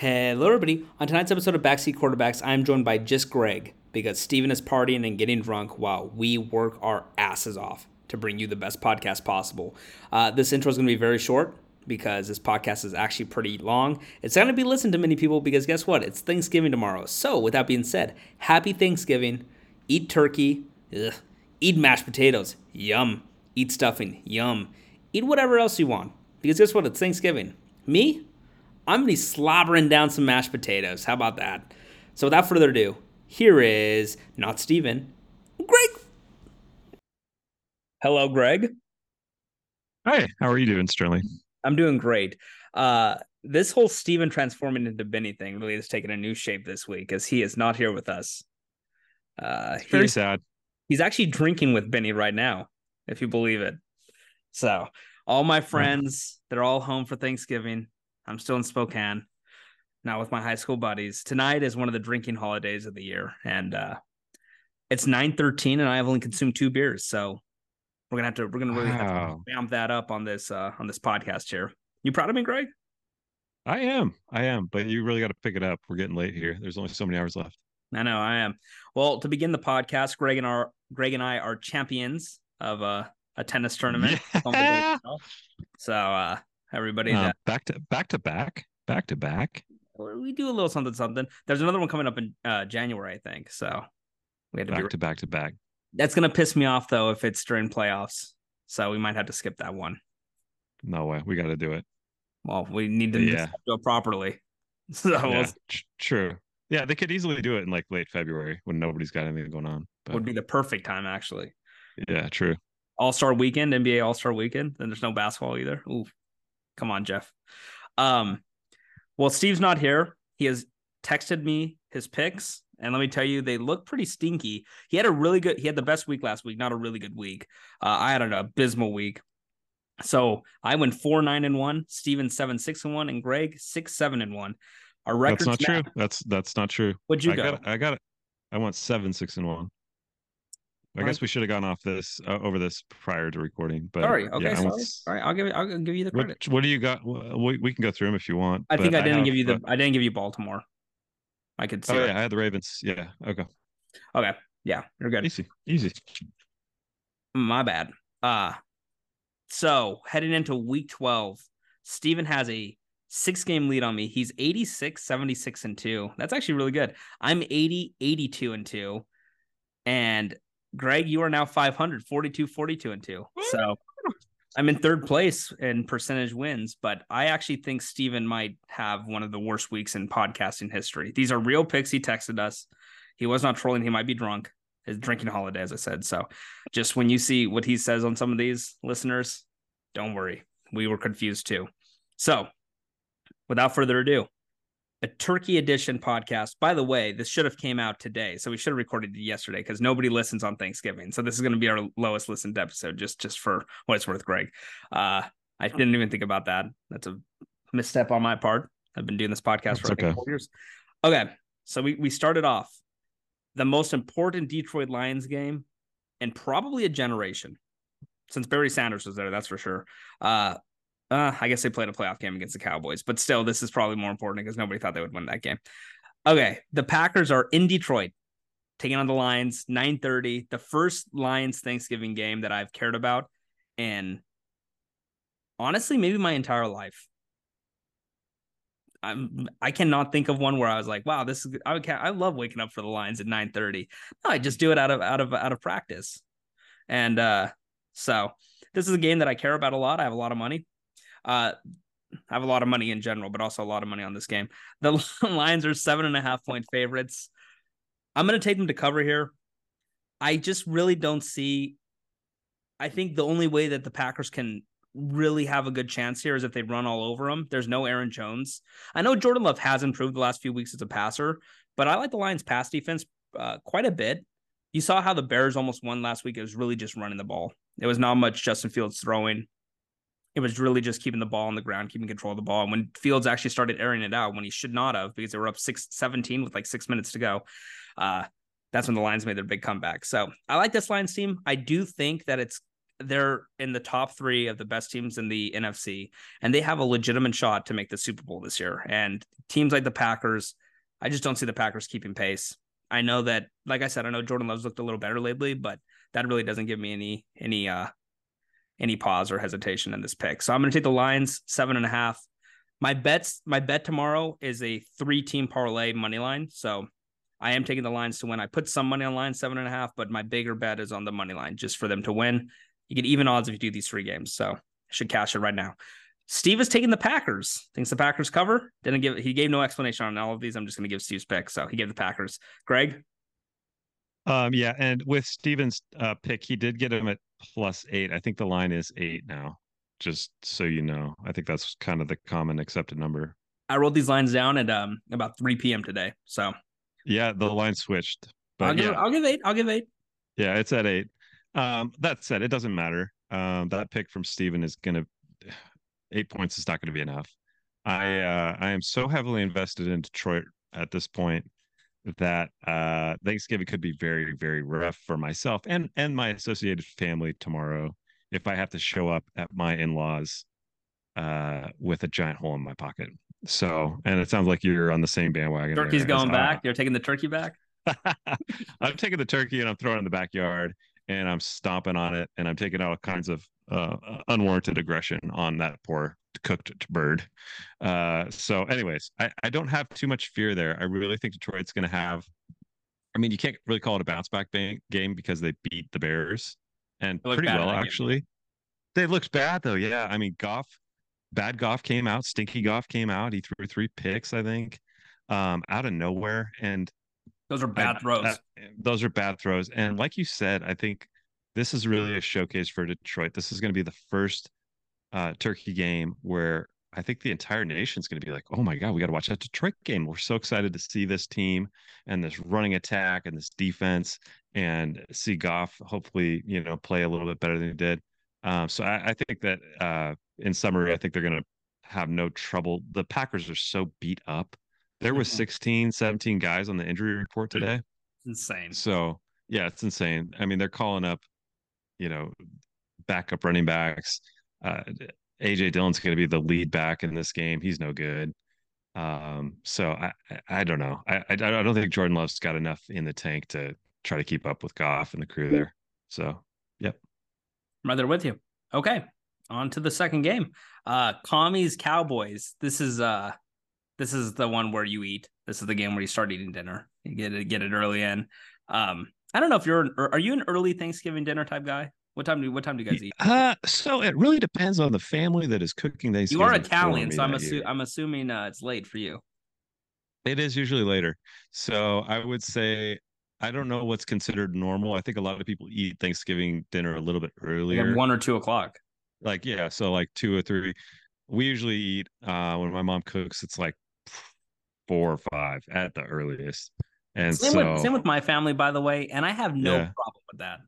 Hello, everybody. On tonight's episode of Backseat Quarterbacks, I'm joined by just Greg because Steven is partying and getting drunk while we work our asses off to bring you the best podcast possible. Uh, this intro is going to be very short because this podcast is actually pretty long. It's going to be listened to many people because guess what? It's Thanksgiving tomorrow. So, with that being said, happy Thanksgiving. Eat turkey. Ugh. Eat mashed potatoes. Yum. Eat stuffing. Yum. Eat whatever else you want because guess what? It's Thanksgiving. Me? I'm gonna be slobbering down some mashed potatoes. How about that? So without further ado, here is not Steven, Greg. Hello, Greg. Hi, how are you doing, Sterling? I'm doing great. Uh, this whole Steven transforming into Benny thing really has taken a new shape this week as he is not here with us. Uh, very sad. He's actually drinking with Benny right now, if you believe it. So, all my friends, they're all home for Thanksgiving. I'm still in Spokane, not with my high school buddies. Tonight is one of the drinking holidays of the year, and uh, it's 9:13, and I have only consumed two beers, so we're gonna have to we're gonna really wow. have to amp that up on this uh, on this podcast here. You proud of me, Greg? I am, I am, but you really got to pick it up. We're getting late here. There's only so many hours left. I know, I am. Well, to begin the podcast, Greg and our Greg and I are champions of uh, a tennis tournament. Yeah. so uh, everybody uh, back to back to back back to back. We do a little something something. There's another one coming up in uh, january i think so we had to back be... to back to back. That's gonna piss me off though if it's during playoffs so we might have to skip that one. No way. We got to do it. Well we need to yeah. do it properly so yeah, we'll... true. Yeah they could easily do it in like late february when nobody's got anything going on but... would be the perfect time actually. Yeah true. All-star weekend nba all-star weekend then there's no basketball either. Ooh. Come on, Jeff. Um, well, Steve's not here. He has texted me his picks, and let me tell you, they look pretty stinky. He had a really good, he had the best week last week, not a really good week. Uh, I had an abysmal week. So I went four, nine, and one. Steven seven, six, and one, and Greg six, seven, and one. Our record. That's not true. That's that's not true. What'd you I go? Got, I got it. I went seven, six, and one. I guess we should have gone off this uh, over this prior to recording. But sorry, okay, yeah, sorry. All right, I'll give it. I'll give you the credit. What, what do you got? We, we can go through them if you want. I think I didn't I have, give you the. I didn't give you Baltimore. I could see. Oh yeah, I had the Ravens. Yeah. Okay. Okay. Yeah, you're good. Easy. Easy. My bad. Uh so heading into week 12, Steven has a six game lead on me. He's 86, 76, and two. That's actually really good. I'm 80, 82, and two. And Greg, you are now 500, 42, 42, and two. So I'm in third place in percentage wins, but I actually think Steven might have one of the worst weeks in podcasting history. These are real picks. He texted us. He was not trolling. He might be drunk. His drinking holiday, as I said. So just when you see what he says on some of these listeners, don't worry. We were confused too. So without further ado, a turkey edition podcast. By the way, this should have came out today, so we should have recorded it yesterday because nobody listens on Thanksgiving. So this is going to be our lowest listened episode, just just for what it's worth, Greg. Uh, I didn't even think about that. That's a misstep on my part. I've been doing this podcast for okay. four years. Okay, so we we started off the most important Detroit Lions game and probably a generation since Barry Sanders was there. That's for sure. Uh, uh, I guess they played a playoff game against the Cowboys, but still, this is probably more important because nobody thought they would win that game. Okay, the Packers are in Detroit, taking on the Lions, 9:30. The first Lions Thanksgiving game that I've cared about, and honestly, maybe my entire life. I'm I cannot think of one where I was like, wow, this is I would I love waking up for the Lions at 9:30. No, I just do it out of out of out of practice. And uh so this is a game that I care about a lot. I have a lot of money. Uh, I have a lot of money in general, but also a lot of money on this game. The Lions are seven and a half point favorites. I'm going to take them to cover here. I just really don't see. I think the only way that the Packers can really have a good chance here is if they run all over them. There's no Aaron Jones. I know Jordan Love has improved the last few weeks as a passer, but I like the Lions' pass defense uh, quite a bit. You saw how the Bears almost won last week. It was really just running the ball. It was not much Justin Fields throwing. It was really just keeping the ball on the ground, keeping control of the ball. And when Fields actually started airing it out when he should not have, because they were up six, 17 with like six minutes to go, uh, that's when the Lions made their big comeback. So I like this Lions team. I do think that it's they're in the top three of the best teams in the NFC, and they have a legitimate shot to make the Super Bowl this year. And teams like the Packers, I just don't see the Packers keeping pace. I know that, like I said, I know Jordan Love's looked a little better lately, but that really doesn't give me any any uh any pause or hesitation in this pick. So I'm going to take the Lions seven and a half. My bets, my bet tomorrow is a three team parlay money line. So I am taking the Lions to win. I put some money on line seven and a half, but my bigger bet is on the money line just for them to win. You get even odds if you do these three games. So I should cash it right now. Steve is taking the Packers. Thinks the Packers cover. Didn't give he gave no explanation on all of these. I'm just gonna give Steve's pick. So he gave the Packers. Greg. Um, yeah, and with Steven's uh, pick, he did get him at plus eight. I think the line is eight now. Just so you know, I think that's kind of the common accepted number. I wrote these lines down at um about 3 p.m. today. So yeah, the line switched. But I'll give, yeah. I'll give eight. I'll give eight. Yeah, it's at eight. Um, that said, it doesn't matter. Um, that pick from Steven is gonna eight points is not gonna be enough. I uh I am so heavily invested in Detroit at this point that uh Thanksgiving could be very, very rough for myself and and my associated family tomorrow if I have to show up at my in-laws uh with a giant hole in my pocket. So and it sounds like you're on the same bandwagon. Turkey's going back. You're taking the turkey back. I'm taking the turkey and I'm throwing it in the backyard and I'm stomping on it and I'm taking out all kinds of uh, unwarranted aggression on that poor cooked bird. Uh, so, anyways, I, I don't have too much fear there. I really think Detroit's going to have. I mean, you can't really call it a bounce back game because they beat the Bears and pretty well actually. They looked bad though. Yeah, I mean, Goff, bad Goff came out. Stinky Goff came out. He threw three picks, I think, um, out of nowhere, and those are bad I, throws. I, those are bad throws. And like you said, I think this is really a showcase for Detroit. This is going to be the first uh, Turkey game where I think the entire nation's going to be like, oh my God, we got to watch that Detroit game. We're so excited to see this team and this running attack and this defense and see Goff hopefully, you know, play a little bit better than he did. Um, so I, I, think that uh, in summary, I think they're going to have no trouble. The Packers are so beat up. There was mm-hmm. 16, 17 guys on the injury report today. It's insane. So yeah, it's insane. I mean, they're calling up, you know, backup running backs uh, AJ Dillon's going to be the lead back in this game. He's no good. Um, so I, I don't know. I, I don't think Jordan Love's got enough in the tank to try to keep up with Goff and the crew there. So, yep. I'm right there with you. Okay, on to the second game. Uh, Commies Cowboys. This is uh, this is the one where you eat. This is the game where you start eating dinner. You get it, get it early in. Um, I don't know if you're. Are you an early Thanksgiving dinner type guy? What time do what time do you guys eat? Uh, so it really depends on the family that is cooking. They you are Italian, so I'm assu- I'm assuming uh, it's late for you. It is usually later. So I would say I don't know what's considered normal. I think a lot of people eat Thanksgiving dinner a little bit earlier, like one or two o'clock. Like yeah, so like two or three. We usually eat uh, when my mom cooks. It's like four or five at the earliest. And same so, with, same with my family, by the way, and I have no yeah. problem with that.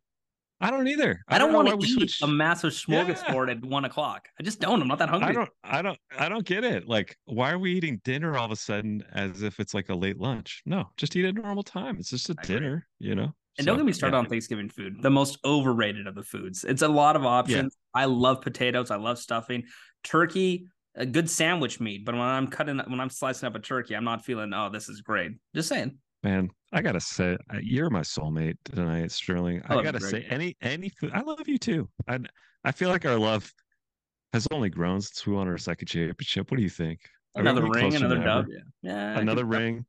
I don't either. I, I don't, don't want to eat switch... a massive smorgasbord yeah. at one o'clock. I just don't. I'm not that hungry. I don't. I don't. I don't get it. Like, why are we eating dinner all of a sudden as if it's like a late lunch? No, just eat at normal time. It's just a I dinner, agree. you know. And so, don't get me started yeah. on Thanksgiving food. The most overrated of the foods. It's a lot of options. Yeah. I love potatoes. I love stuffing. Turkey, a good sandwich meat. But when I'm cutting, when I'm slicing up a turkey, I'm not feeling. Oh, this is great. Just saying. Man, I gotta say, you're my soulmate tonight, Sterling. I, I gotta say, any any food, I love you too. I I feel like our love has only grown since we won our second championship. What do you think? Another ring, another dub. Yeah, yeah another ring,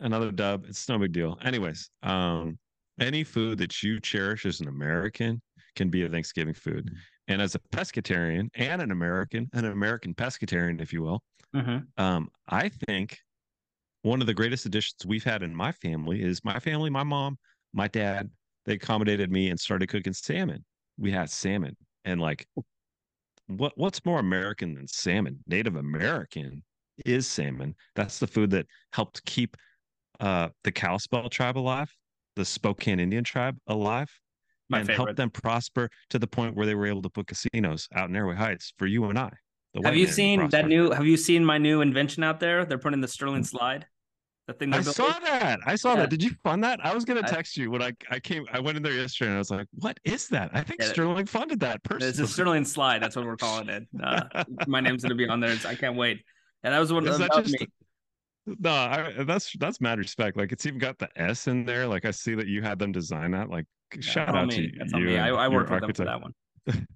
another dub. It's no big deal. Anyways, um, any food that you cherish as an American can be a Thanksgiving food. Mm-hmm. And as a pescatarian and an American, an American pescatarian, if you will, mm-hmm. um, I think one of the greatest additions we've had in my family is my family, my mom, my dad, they accommodated me and started cooking salmon. We had salmon and like what what's more American than salmon? Native American is salmon. That's the food that helped keep uh, the Kalispel tribe alive, the Spokane Indian tribe alive, My and favorite. helped them prosper to the point where they were able to put casinos out in Airway Heights for you and I. Have you seen that new? Have you seen my new invention out there? They're putting the Sterling slide. The thing I they're saw that. I saw Yeah. that. Did you fund that? I was gonna I- text you when I I came. I went in there yesterday and I was like, "What is that?" I think Yeah. Sterling funded that It's personally. a Sterling slide. That's what we're calling it. Uh, my name's gonna be on there. It's, I can't wait. And that was one Is of that that was just- me. No, I, that's that's mad respect. Like it's even got the S in there. Like I see that you had them design that. Like shout out me. to you. That's me. I, I worked with them for that one.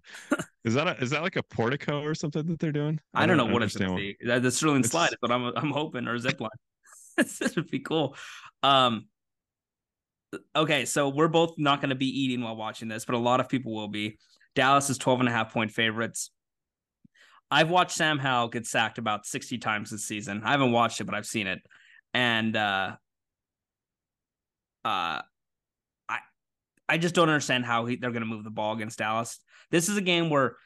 Is that a, is that like a portico or something that they're doing? I don't know what it's understand gonna be. The the Sterling It's- slide but I'm I'm hoping or zip line. this would be cool. Um. Okay, so we're both not going to be eating while watching this, but a lot of people will be. Dallas is 12 and a half point favorites. I've watched Sam Howell get sacked about 60 times this season. I haven't watched it, but I've seen it. And uh uh I I just don't understand how he, they're going to move the ball against Dallas. This is a game where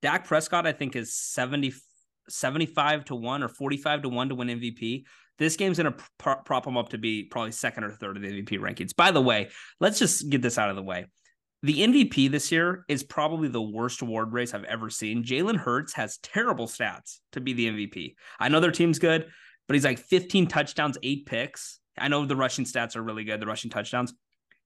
Dak Prescott, I think, is 70, 75 to 1 or 45 to 1 to win MVP. This game's going to pr- prop him up to be probably second or third of the MVP rankings. By the way, let's just get this out of the way. The MVP this year is probably the worst award race I've ever seen. Jalen Hurts has terrible stats to be the MVP. I know their team's good, but he's like 15 touchdowns, eight picks. I know the rushing stats are really good, the rushing touchdowns.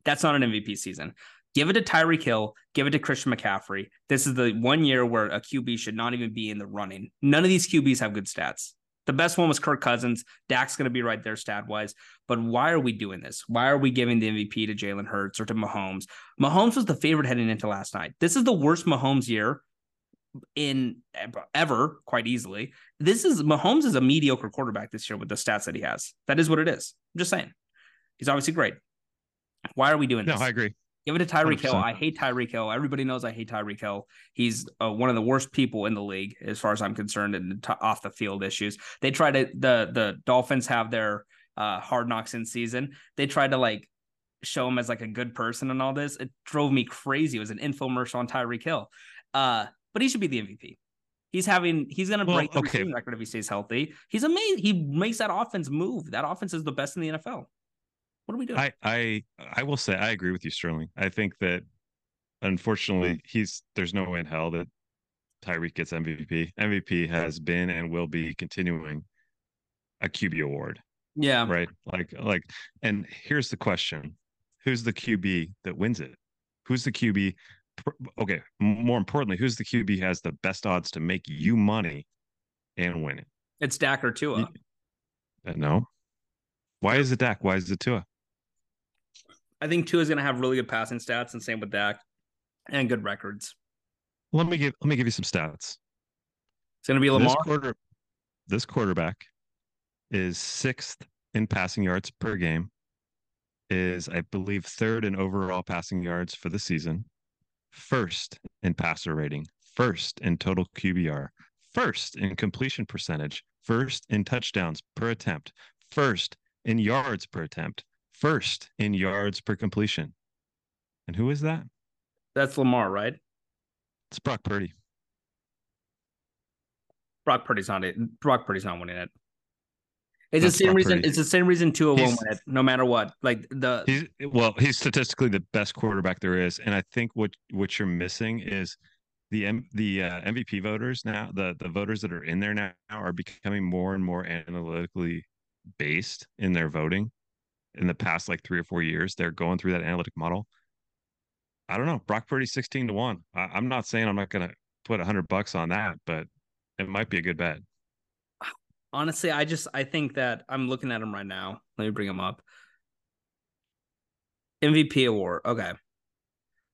That's not an MVP season. Give it to Tyreek Hill. Give it to Christian McCaffrey. This is the one year where a QB should not even be in the running. None of these QBs have good stats. The best one was Kirk Cousins. Dak's going to be right there stat wise. But why are we doing this? Why are we giving the MVP to Jalen Hurts or to Mahomes? Mahomes was the favorite heading into last night. This is the worst Mahomes year in ever, quite easily. This is Mahomes is a mediocre quarterback this year with the stats that he has. That is what it is. I'm just saying. He's obviously great. Why are we doing No, this? No, I agree. Give it to Tyreek Hill. 100%. I hate Tyreek Hill. Everybody knows I hate Tyreek Hill. He's uh, one of the worst people in the league, as far as I'm concerned, in t- off the field issues. They try to the the Dolphins have their uh, hard knocks in season. They tried to like show him as like a good person and all this. It drove me crazy. It was an infomercial on Tyreek Hill. Uh, but he should be the MVP. He's having he's gonna Well, break the okay. record if he stays healthy. He's amazing. He makes that offense move. That offense is the best in the NFL. What are we doing? I I I will say I agree with you, Sterling. I think that unfortunately he's there's no way in hell that Tyreek gets MVP. MVP has been and will be continuing a QB award, yeah. right? Like like and here's the question. Who's the QB that wins it? Who's the QB okay, more importantly, who's the QB has the best odds to make you money and win it? It's Dak or Tua. Uh, no. Why is it Dak? Why is it Tua? I think Tua is going to have really good passing stats, and same with Dak, and good records. Let me give let me give you some stats. It's going to be This Lamar. quarter, this quarterback is sixth in passing yards per game. Is I believe third in overall passing yards for the season. First in passer rating. First in total QBR. First in completion percentage. First in touchdowns per attempt. First in yards per attempt. First in yards per completion. And who is that? That's Lamar, right? It's Brock Purdy. Brock Purdy's not it. Brock Purdy's not winning it. It's That's the same Brock reason. Purdy. It's the same reason He's- win it, no matter what. Like the He's well, he's statistically the best quarterback there is, and I think what what you're missing is the M, the uh, MVP voters now. The the voters that are in there now are becoming more and more analytically based in their voting. In the past like three or four years, they're going through that analytic model. I don't know. Brock Purdy sixteen to one. I, I'm not saying I'm not going to put a hundred bucks on that, but it might be a good bet. honestly, I just I think that I'm looking at him right now. Let me bring him up. MVP award. Okay.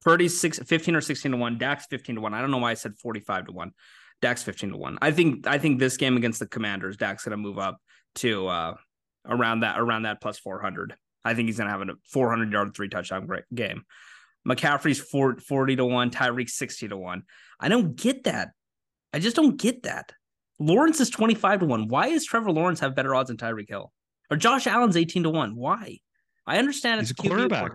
Purdy's six, 15 or 16 to 1. Dak's 15 to 1. I don't know why I said 45 to 1. Dak's 15 to 1. I think I think this game against the Commanders, Dak's gonna move up to uh around that around that plus 400. I think he's gonna have a 400 yard three touchdown game. McCaffrey's 4, 40 to 1, Tyreek 60 to 1. I don't get that. I just don't get that. Lawrence is 25 to 1. Why is Trevor Lawrence have better odds than Tyreek Hill? Or Josh Allen's 18 to 1. Why? I understand He's it's a QB quarterback.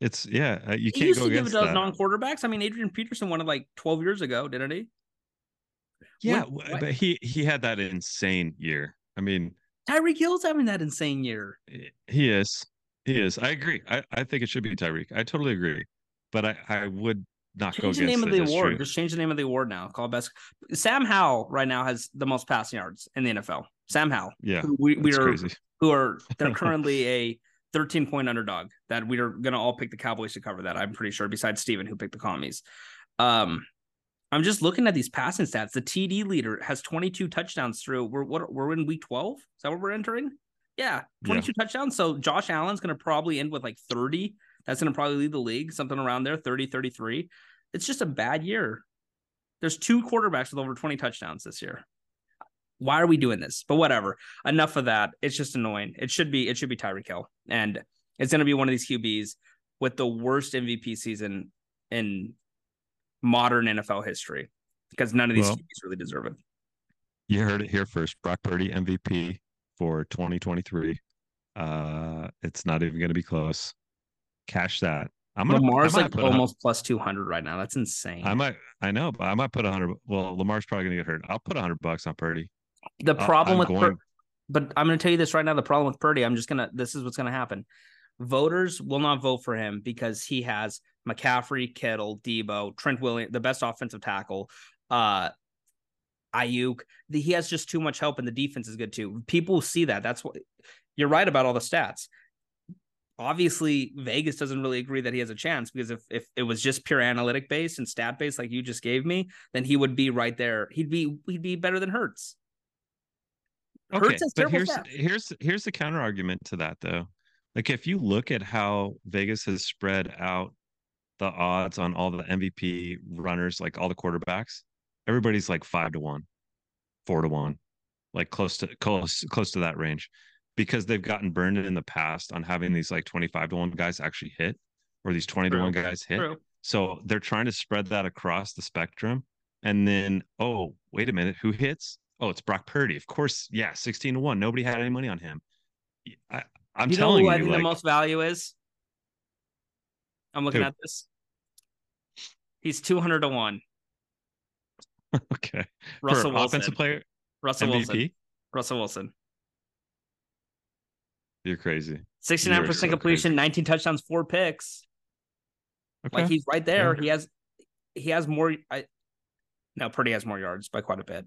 It's yeah, uh, you He can't used go to give it against to non-quarterbacks. I mean, Adrian Peterson won it like 12 years ago, didn't he? Yeah, When- but he he had that insane year. I mean, Tyreek Hill's having that insane year. he is. He is. I agree. I, I think it should be Tyreek. I totally agree. But I, I would not go Change against the name of the award. Just change the name of the award now. Call it best. Sam Howell right now has the most passing yards in the NFL. Sam Howell. Yeah, who we, we are crazy. who are they're currently a 13 point underdog that we are gonna all pick the Cowboys to cover that. I'm pretty sure, besides Steven, who picked the commies. Um, I'm just looking at these passing stats. The TD leader has 22 touchdowns through. We're what we're in week 12. Is that what we're entering? Yeah, 22 touchdowns. So Josh Allen's gonna probably end with like 30. That's gonna probably lead the league, something around there, 30, 33. It's just a bad year. There's two quarterbacks with over 20 touchdowns this year. Why are we doing this? But whatever. Enough of that. It's just annoying. It should be it should be Tyreek Hill. And it's gonna be one of these QBs with the worst MVP season in modern NFL history. Because none of these Well- QBs really deserve it. You heard it here first. Brock Purdy MVP for 2023. Uh, it's not even going to be close. Cash that. I'm gonna. Lamar's like put a hun- almost plus 200 right now. That's insane. I might. I know, but I might put a hundred. Well, Lamar's probably going to get hurt. I'll put a hundred bucks on Purdy. the problem I'm with Pur- but I'm going to tell you this right now. The problem with Purdy, I'm just gonna. This is what's going to happen. Voters will not vote for him because he has McCaffrey, Kittle, Deebo, Trent Williams, the best offensive tackle, uh, Aiyuk. He has just too much help, and the defense is good too. People see that. That's what you're right about all the stats. Obviously, Vegas doesn't really agree that he has a chance because if if it was just pure analytic based and stat based like you just gave me, then he would be right there. He'd be he'd be better than Hurts. Okay, Hurts has but here's here's here's the counter argument to that though. Like if you look at how Vegas has spread out the odds on all the MVP runners, like all the quarterbacks, everybody's like five to one, four to one, like close to close close to that range, because they've gotten burned in the past on having these like twenty five to one guys actually hit, or these twenty to one guys hit. True. So they're trying to spread that across the spectrum. And then, oh, wait a minute, who hits? Oh, it's Brock Purdy. Of course, yeah, 16 to 1. Nobody had any money on him. I, I'm you know telling who I you, think like, the most value is? I'm looking Who? at this. He's 200 to 1. okay. Russell Wilson. offensive player Russell MVP, Wilson. Russell Wilson. you're crazy. 69% so completion, 19 touchdowns, four picks. Okay. Like he's right there. Yeah. He has he has more I no, Purdy has more yards by quite a bit.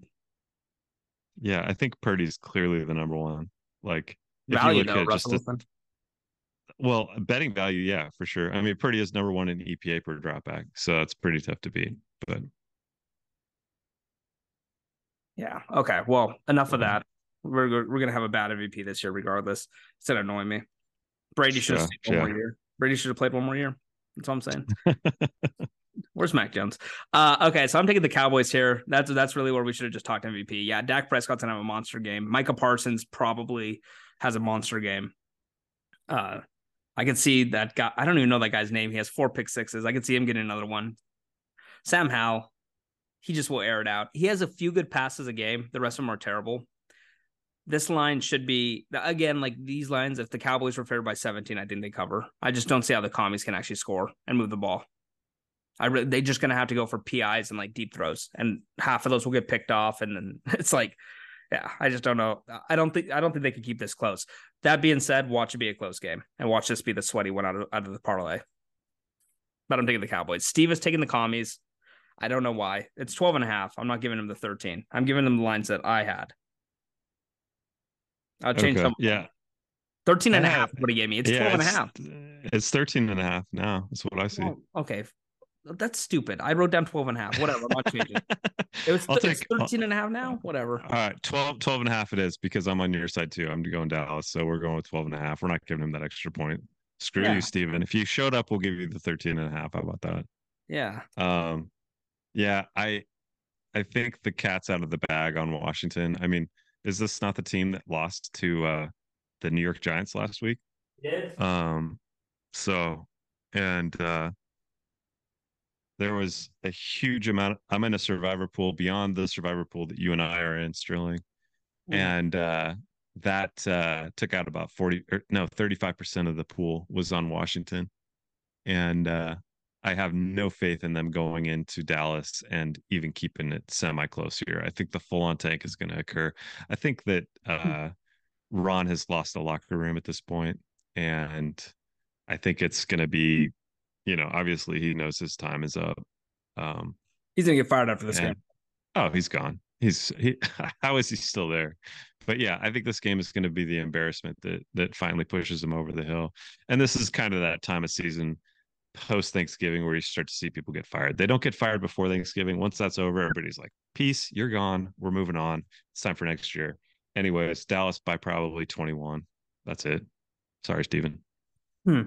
yeah, I think Purdy's clearly the number one. Like, if Value you look though, at just Russell Wilson. Well, betting value, yeah, for sure. I mean, Purdy is number one in EPA per dropback, so that's pretty tough to beat. But Yeah. Okay. Well, enough of that. We're we're gonna have a bad MVP this year, regardless. It's gonna annoy me. Brady should have Yeah, stayed one more year. Brady should have played one more year. That's all I'm saying. Where's Mac Jones? Uh, okay, so I'm taking the Cowboys here. That's that's really where we should have just talked MVP. Yeah, Dak Prescott's gonna have a monster game. Micah Parsons probably has a monster game. Uh, I can see that guy. I don't even know that guy's name. He has four pick sixes. I can see him getting another one. Sam Howell, he just will air it out. He has a few good passes a game. The rest of them are terrible. This line should be again like these lines. If the Cowboys were favored by 17, I think they cover. I just don't see how the commies can actually score and move the ball. I re- they just gonna have to go for PIs and like deep throws, and half of those will get picked off, and then it's like, yeah, I just don't know. I don't think I don't think they could keep this close. That being said, watch it be a close game, and watch this be the sweaty one out of out of the parlay. But I'm taking the Cowboys. Steve is taking the commies. I don't know why. It's 12 and a half. I'm not giving him the 13. I'm giving him the lines that I had. I'll change okay. them. yeah, 13 and a half what he gave me. It's yeah, 12 and a half. It's 13 and a half now. That's what I see. Well, okay. That's stupid. I wrote down 12 and a half. Whatever. I'm not changing. It was I'll th- it's take- I'll- 13 and a half now. Whatever. All right, 12, 12 and a half it is because I'm on your side too. I'm going Dallas. So we're going with 12 and a half. We're not giving him that extra point. Screw Yeah. you, Steven. If you showed up, we'll give you the 13 and a half. How about that? Yeah. Um, yeah, I I think the cat's out of the bag on Washington. I mean, is this not the team that lost to uh the New York Giants last week? Yes. Um, so and uh there was a huge amount. I'm in a survivor pool beyond the survivor pool that you and I are in, Sterling, and uh that uh took out about 40 or no 35% of the pool was on Washington. And uh I have no faith in them going into Dallas and even keeping it semi close here. I think the full on tank is going to occur. I think that uh, Ron has lost the locker room at this point, and I think it's going to be, you know, obviously he knows his time is up. Um, He's gonna get fired after this and- game. oh, he's gone. He's he. How is he still there? but yeah, I think this game is going to be the embarrassment that that finally pushes him over the hill. And this is kind of that time of season post Thanksgiving where you start to see people get fired. They don't get fired before Thanksgiving. Once that's over, everybody's like, "Peace, you're gone. We're moving on. It's time for next year." Anyways, Dallas by probably 21. That's it. Sorry, Steven. Hmm.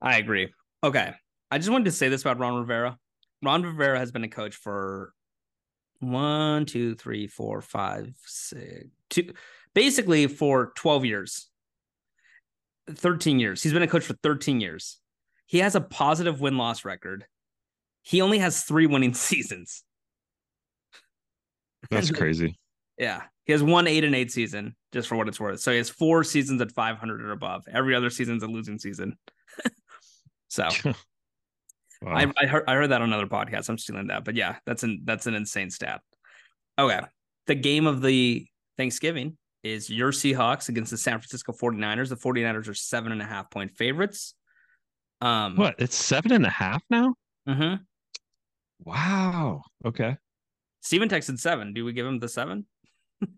I agree. Okay. I just wanted to say this about Ron Rivera. Ron Rivera has been a coach for one, two, three, four, five, six, two, basically for 12 years, 13 years. He's been a coach for 13 years. He has a positive win loss record. He only has three winning seasons. That's crazy. Yeah. He has one eight and eight season, just for what it's worth. So he has four seasons at 500 or above. Every other season's a losing season. So wow. I, I, heard I heard that on another podcast. I'm stealing that, but yeah, that's an that's an insane stat. Okay, the game of the Thanksgiving is your Seahawks against the San Francisco 49ers. The 49ers are seven and a half point favorites. Um, what? It's seven and a half now. Mm-hmm. Wow. Okay. Steven texted seven. Do we give him the seven?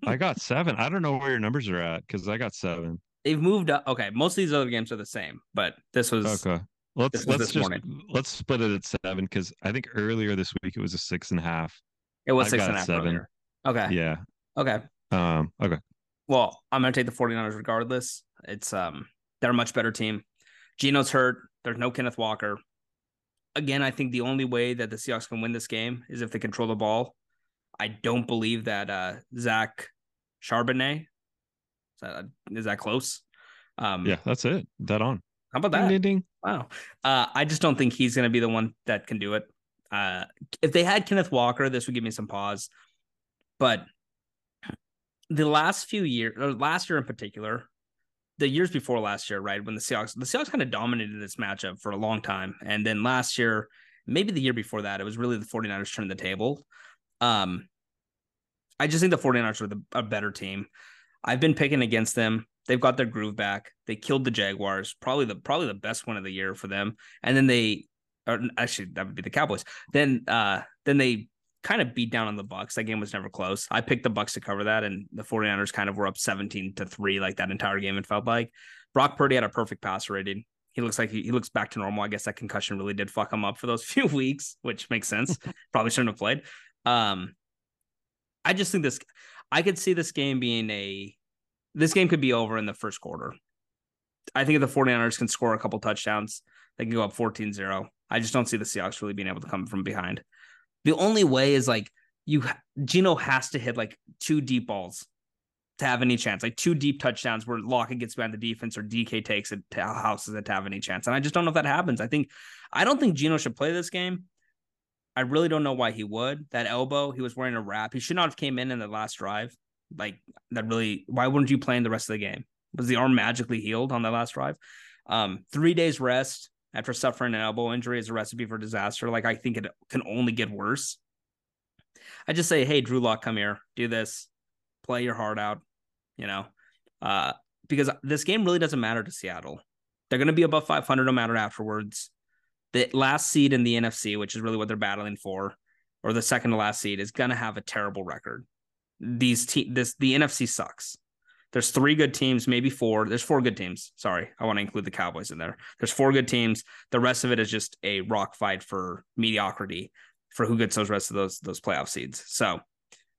I got seven. I don't know where your numbers are at because I got seven. They've moved up. Okay, most of these other games are the same, but this was okay. Let's let's just morning. let's split it at seven because I think earlier this week it was a six and a half. It was I six and a half seven. Earlier. Okay. Yeah. Okay. Um. Okay. Well, I'm gonna take the 49ers regardless. It's um they're a much better team. Geno's hurt. There's no Kenneth Walker. Again, I think the only way that the Seahawks can win this game is if they control the ball. I don't believe that uh, Zach Charbonnet is that, is that close. Um, yeah, that's it. That on. How about that? Ding, ding, ding. Wow. Uh, I just don't think he's going to be the one that can do it. Uh, if they had Kenneth Walker, this would give me some pause. But the last few years, or last year in particular, the years before last year, right, when the Seahawks, the Seahawks kind of dominated this matchup for a long time. And then last year, maybe the year before that, it was really the 49ers turning the table. Um, I just think the 49ers are the, a better team. I've been picking against them. They've got their groove back. They killed the Jaguars, probably the probably the best one of the year for them. And then they or actually that would be the Cowboys. Then uh then they kind of beat down on the Bucks. That game was never close. I picked the Bucks to cover that and the 49ers kind of were up 17 to 3 like that entire game it felt like. Brock Purdy had a perfect pass rating. He looks like he, he looks back to normal. I guess that concussion really did fuck him up for those few weeks, which makes sense. Probably shouldn't have played. Um, I just think this, I could see this game being a, this game could be over in the first quarter. I think if the 49ers can score a couple touchdowns, they can go up 14 0. I just don't see the Seahawks really being able to come from behind. The only way is like you, Geno has to hit like two deep balls to have any chance, like two deep touchdowns where Lockett gets behind the defense or DK takes it to houses it to have any chance. And I just don't know if that happens. I think, I don't think Geno should play this game. I really don't know why he would. That elbow, he was wearing a wrap. He should not have came in in the last drive. Like that really. Why wouldn't you play in the rest of the game? Was the arm magically healed on that last drive? Um, three days rest after suffering an elbow injury is a recipe for disaster. Like I think it can only get worse. I just say, hey, Drew Lock, come here, do this, play your heart out, you know, uh, because this game really doesn't matter to Seattle. They're going to be above 500 no matter afterwards the last seed in the NFC, which is really what they're battling for, or the second to last seed, is gonna have a terrible record. These te- this the NFC sucks. There's three good teams, maybe four. There's four good teams. Sorry, I want to include the Cowboys in there. There's four good teams. The rest of it is just a rock fight for mediocrity for who gets those rest of those those playoff seeds. So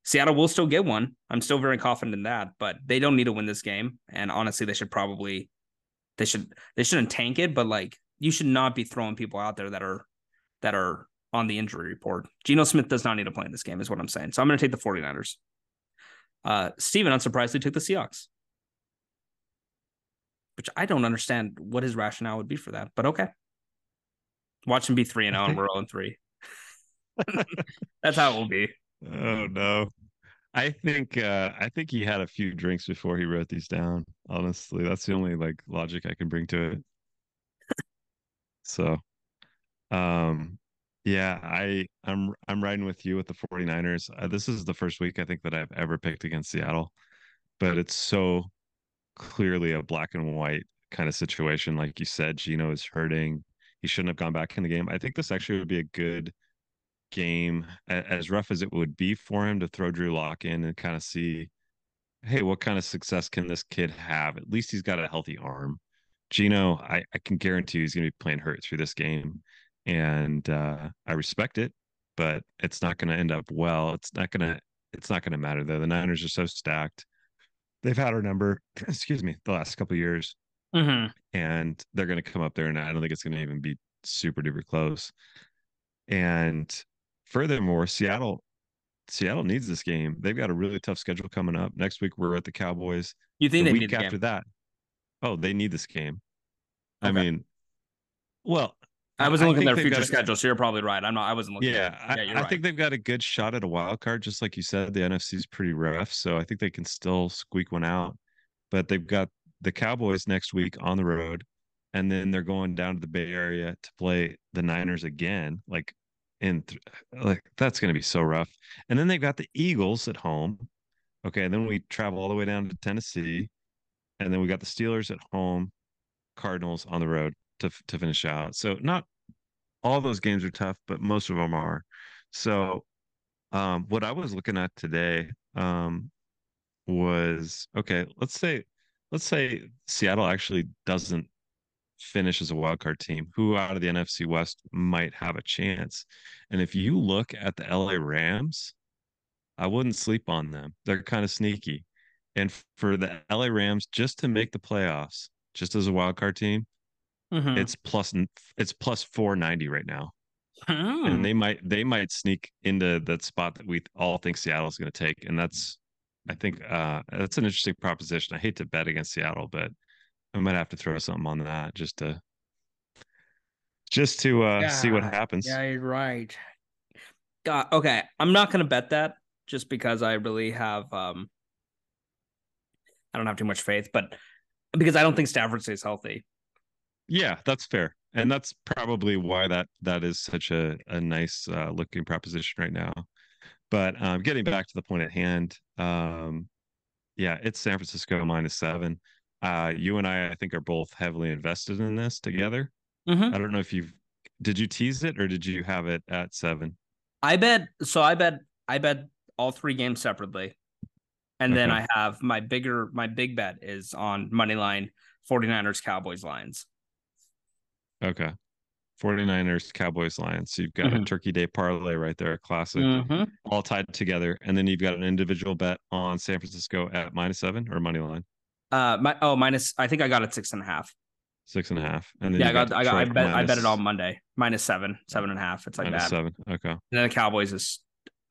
Seattle will still get one. I'm still very confident in that, but they don't need to win this game. And honestly, they should probably they should they shouldn't tank it, but like you should not be throwing people out there that are that are on the injury report. Geno Smith does not need to play in this game, is what I'm saying. So I'm to take the 49ers. Uh, Steven, unsurprisingly, took the Seahawks, which I don't understand what his rationale would be for that, but okay. Watch him be 3 and 0 and we're all in 3. That's how it will be. Oh, no. I think uh I think he had a few drinks before he wrote these down. Honestly, that's the only like logic I can bring to it. So, um, yeah, I I'm I'm riding with you with the 49ers. Uh, this is the first week I think that I've ever picked against Seattle, but it's so clearly a black and white kind of situation. Like you said, Geno is hurting. He shouldn't have gone back in the game. I think this actually would be a good game, as rough as it would be for him to throw Drew Lock in and kind of see hey, what kind of success can this kid have? At least he's got a healthy arm. Geno, I, I can guarantee he's going to be playing hurt through this game. And uh, I respect it, but it's not going to end up well. It's not going to, it's not going to matter though. The Niners are so stacked. They've had our number, excuse me, the last couple years. Mm-hmm. And they're going to come up there, and I don't think it's going to even be super duper close. And furthermore, Seattle Seattle needs this game. They've got a really tough schedule coming up. Next week we're at the Cowboys. You think the they week after game? that? Oh, they need this game. I mean, well, I wasn't looking at their future a- schedule, so you're probably right. I'm not. I wasn't looking. Yeah, at yeah, I, I right. think they've got a good shot at a wild card. Just like you said, the NFC is pretty rough, so I think they can still squeak one out. But they've got the Cowboys next week on the road, and then they're going down to the Bay Area to play the Niners again. Like, in th- like that's going to be so rough. And then they've got the Eagles at home. Okay, and then we travel all the way down to Tennessee, and then we got the Steelers at home, Cardinals on the road to to finish out. So not all those games are tough, but most of them are. So, um, what I was looking at today um, was okay. Let's say, let's say Seattle actually doesn't finish as a wild card team. Who out of the NFC West might have a chance? And if you look at the LA Rams, I wouldn't sleep on them. They're kind of sneaky. And for the LA Rams just to make the playoffs, just as a wild card team, Mhm. it's plus it's plus 490 right now Hmm. and they might they might sneak into that spot that we all think Seattle's going to take, and that's I think uh that's an interesting proposition. I hate to bet against Seattle, but I might have to throw something on that just to just to uh see what happens. Yeah, you're right. God, okay. I'm not gonna bet that just because I really have um I don't have too much faith, but because I don't think Stafford stays healthy. Yeah, that's fair. And that's probably why that that is such a, a nice uh, looking proposition right now. But um, getting back to the point at hand, um, yeah, it's San Francisco minus seven. Uh, you and I, I think, are both heavily invested in this together. Mhm. I don't know if you've did you tease it or did you have it at seven? I bet so I bet I bet all three games separately. And then Okay. I have my bigger my big bet is on money line 49ers Cowboys lines. Okay. 49ers, Cowboys, Lions. So you've got a Mhm. turkey day parlay right there, classic, Mhm. all tied together. And then you've got an individual bet on San Francisco at minus seven or money line. Uh my oh minus I think I got it six and a half. Six and a half. And then Yeah, I you got, I got I bet I bet it minus- all Monday. Minus seven, seven and a half. It's like minus that. seven. Okay. And then the Cowboys is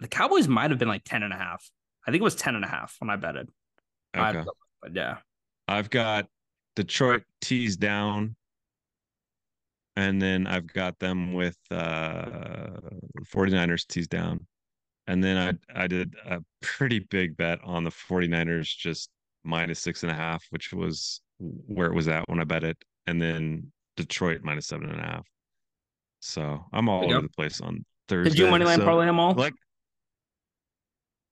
the Cowboys might have been like 10 and a half. I think it was 10 and a half when I bet it. I- Okay. but yeah. I've got Detroit tees down. And then I've got them with uh 49ers tees down. And then I I did a pretty big bet on the 49ers just minus six and a half, which was where it was at when I bet it. And then Detroit minus seven and a half. So I'm all over the place on Thursday. Did you money line So, parlay them all? Like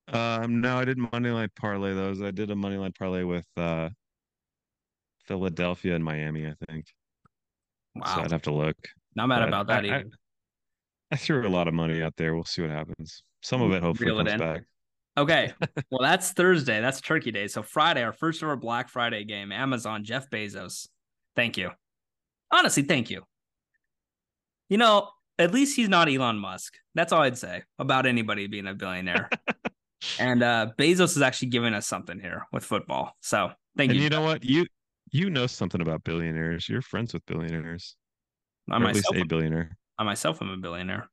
um no, I didn't money line parlay those. I did a money line parlay with uh Philadelphia and Miami, I think. So wow. I'd have to look. Not mad but about that I, I, either. I threw a lot of money out there. We'll see what happens. Some of it hopefully Reel comes in. back. Okay. well, that's Thursday. That's Turkey Day. So Friday, our first ever Black Friday game. Amazon, Jeff Bezos. Thank you. Honestly, thank you. You know, at least he's not Elon Musk. That's all I'd say about anybody being a billionaire. and uh Bezos is actually giving us something here with football. So thank you. And you. you know what? You you know something about billionaires. You're friends with billionaires. I or at least a billionaire. I myself am a billionaire.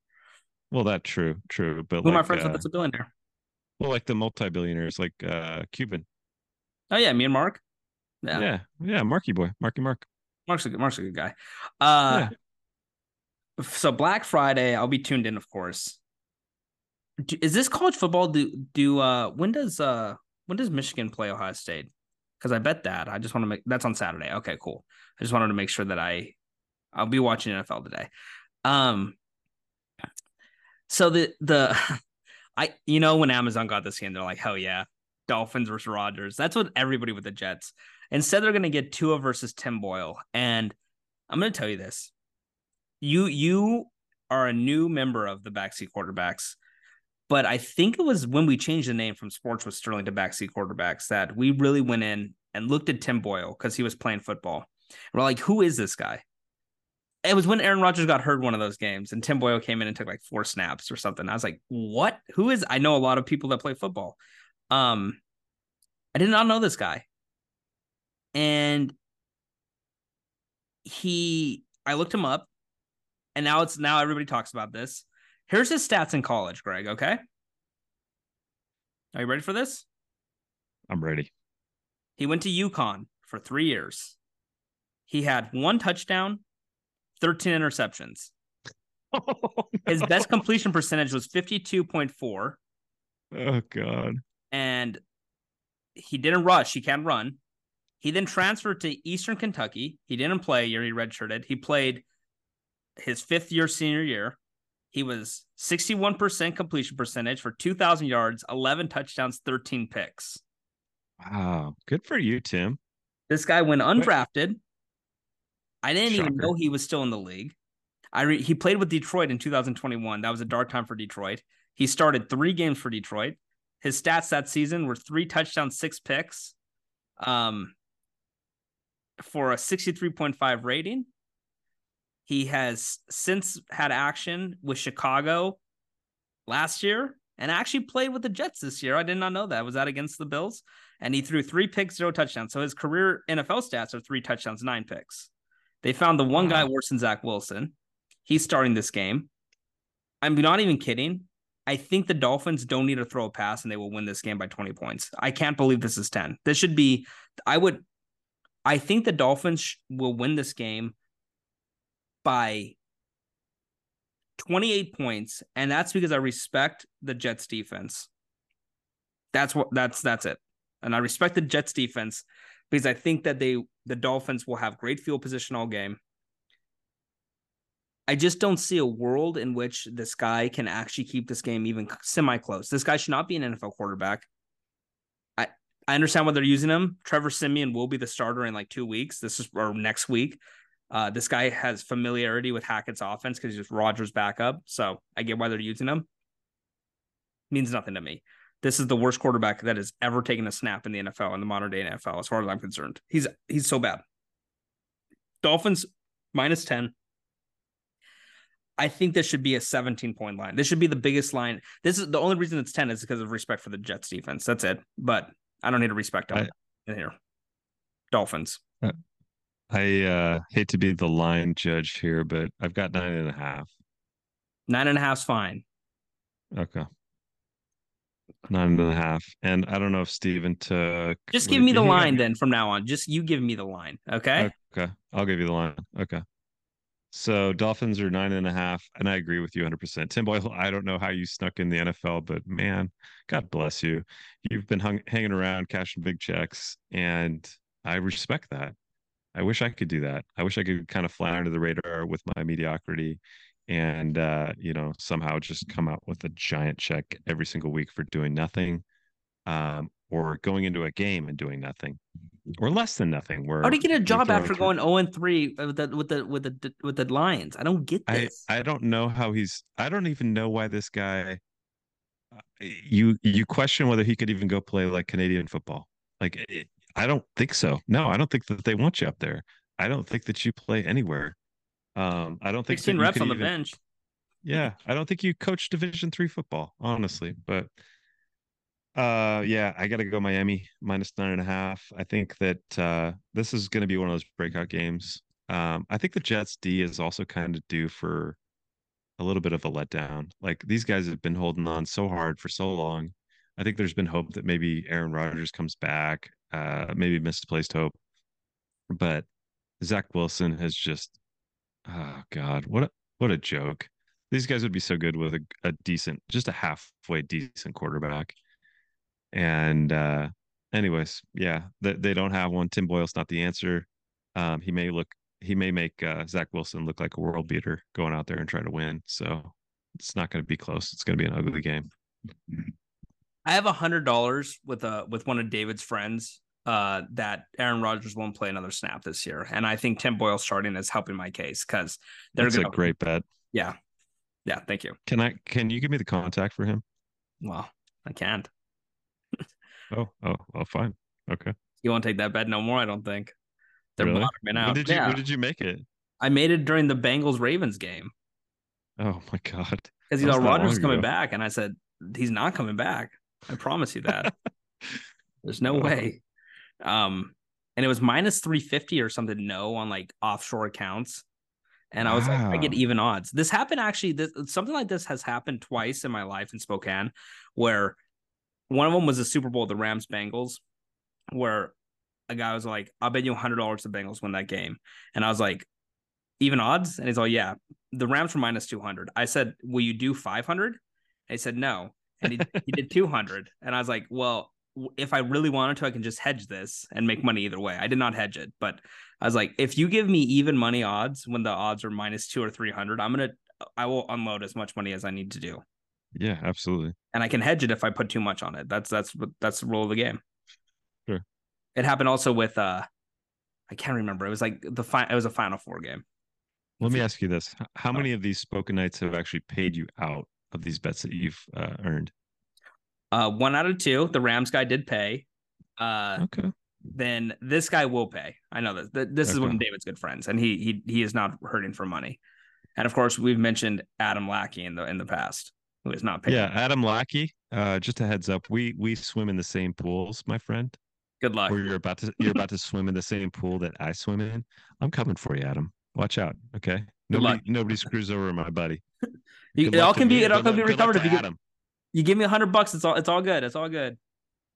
Well, that true, true. But Who am I friends uh, with that's a billionaire? well, like the multi-billionaires, like uh Cuban. Oh yeah, me and Mark. Yeah. Yeah, yeah, Marky boy, Marky Mark. Mark's a good Mark's a good guy. Uh Yeah. so Black Friday, I'll be tuned in, of course. Do, is this college football? Do do uh when does uh when does Michigan play Ohio State? Because I bet that. I just want to make that's on Saturday. Okay, cool. I just wanted to make sure that I I'll be watching NFL today. Um so the the I you know when Amazon got this game, they're like, hell yeah, Dolphins versus Rodgers. That's what everybody with the Jets. Instead, they're gonna get Tua versus Tim Boyle. And I'm gonna tell you this. You you are a new member of the backseat quarterbacks. But I think it was when we changed the name from Sports with Sterling to Backseat Quarterbacks that we really went in and looked at Tim Boyle because he was playing football. we're like, who is this guy? It was when Aaron Rodgers got hurt one of those games, and Tim Boyle came in and took like four snaps or something. I was like, what? Who is? I know a lot of people that play football. Um, I did not know this guy, and he. I looked him up, and now it's now everybody talks about this. Here's his stats in college, Greg. Okay, are you ready for this? I'm ready. He went to UConn for three years. He had one touchdown, 13 interceptions. Oh, no. His best completion percentage was 52.4. Oh, God. And he didn't rush. He can't run. He then transferred to Eastern Kentucky. He didn't play a year. He redshirted. He played his fifth year senior year. He was 61% completion percentage for 2,000 yards, 11 touchdowns, 13 picks. Wow. Good for you, Tim. This guy went undrafted. I didn't Shocker. even know he was still in the league. I re- he played with Detroit in 2021. That was a dark time for Detroit. He started three games for Detroit. His stats that season were three touchdowns, six picks, um, for a 63.5 rating. He has since had action with Chicago last year and actually played with the Jets this year. I did not know that. Was that against the Bills? And he threw three picks, zero touchdowns. So his career NFL stats are three touchdowns, nine picks. They found the one guy worse than Zach Wilson. He's starting this game. I'm not even kidding. I think the Dolphins don't need to throw a pass and they will win this game by 20 points. I can't believe this is 10. This should be, I would, I think the Dolphins will win this game by 28 points. And that's because I respect the Jets defense. That's what, that's, that's it. And I respect the Jets defense because I think that they the Dolphins will have great field position all game. I just don't see a world in which this guy can actually keep this game even semi close. This guy should not be an NFL quarterback. I I understand why they're using him. Trevor Siemian will be the starter in like two weeks. This is or next week. Uh, this guy has familiarity with Hackett's offense because he's just Rodgers' backup. So I get why they're using him. Means nothing to me this is the worst quarterback that has ever taken a snap in the NFL in the modern day NFL, as far as I'm concerned. He's he's so bad. Dolphins minus 10. I think this should be a 17 point line. This should be the biggest line. This is the only reason it's 10 is because of respect for the Jets defense. That's it. But I don't need to respect them I, in here. Dolphins. I uh, hate to be the line judge here, but I've got nine and a half. Nine and a half's fine. Okay. Nine and a half. And I don't know if Steven took. Just give me the line then from now on. Just you give me the line. Okay. Okay. I'll give you the line. Okay. So Dolphins are nine and a half, and I agree with you 100%. Tim Boyle, I don't know how you snuck in the NFL, but man, God bless you. You've been hung, hanging around, cashing big checks, and I respect that. I wish I could do that. I wish I could kind of fly under the radar with my mediocrity and uh, you know somehow just come out with a giant check every single week for doing nothing um, or going into a game and doing nothing or less than nothing where how do you get a job after going 0 and 3 with the with the with the with the lions? I don't get this. I i don't know how he's i don't even know why this guy uh, you you question whether he could even go play like canadian football. Like it, i don't think so no i don't think that they want you up there i don't think that you play anywhere um, I don't think 16 reps on the even, bench. Yeah, I don't think you coach Division three football, honestly. But uh, yeah, I got to go Miami minus nine and a half. I think that uh, this is going to be one of those breakout games. Um, I think the Jets D is also kind of due for a little bit of a letdown. Like these guys have been holding on so hard for so long. I think there's been hope that maybe Aaron Rodgers comes back, uh, maybe misplaced hope, but Zach Wilson has just Oh God, what a what a joke! These guys would be so good with a, a decent, just a halfway decent quarterback. And uh anyways, yeah, they, they don't have one. Tim Boyle's not the answer. Um, he may look, he may make uh, Zach Wilson look like a world beater going out there and trying to win. So it's not going to be close. It's going to be an ugly game. I have a hundred dollars with a with one of David's friends uh, that Aaron Rodgers won't play another snap this year, and I think Tim Boyle starting is helping my case because they're That's gonna, a great bet. Yeah, yeah. Thank you. Can I? Can you give me the contact for him? Well, I can't. Oh, oh, oh, fine. Okay. You won't take that bet no more. I don't think. They're Really? bottoming out. When did you yeah, when did you make it? I made it during the Bengals Ravens game Oh my god. because you know Rodgers coming back, and I said he's not coming back. I promise you that. There's no way. Um, and it was minus three fifty or something. No, on like offshore accounts. And I was like, I get even odds. This happened actually. This something like this has happened twice in my life in Spokane, where one of them was the Super Bowl, the Rams Bengals, where a guy was like, "I'll bet you hundred dollars the Bengals win that game," and I was like, "Even odds?" And he's like, "Yeah." The Rams were minus two hundred. I said, "Will you do five hundred? And he said, "No," and he he did two hundred. And I was like, "Well, if I really wanted to, I can just hedge this and make money either way." I did not hedge it, but I was like, "If you give me even money odds when the odds are minus two or three hundred, I'm gonna." I will unload as much money as I need to do, Yeah, absolutely. and I can hedge it if I put too much on it. That's that's what that's the rule of the game. Sure. It happened also with uh, I can't remember. It was like the fi- It was a Final Four game. Let me ask you this: How many of these Spokanites have actually paid you out of these bets that you've uh, earned? Uh, one out of two. The Rams guy did pay. Uh, Okay. then this guy will pay. I know this. Th- This is one of David's good friends, and he he he is not hurting for money. And of course, we've mentioned Adam Lackey in the in the past, who is not paying. Yeah, Adam Lackey. Uh, just a heads up, we we swim in the same pools, my friend. Good luck. Where you're about to you're about to swim in the same pool that I swim in. I'm coming for you, Adam. Watch out, okay? Nobody nobody screws over my buddy. You- it all can be me. it all can be luck- good luck recovered if you give, Adam. you give me a hundred bucks. It's all it's all good. It's all good.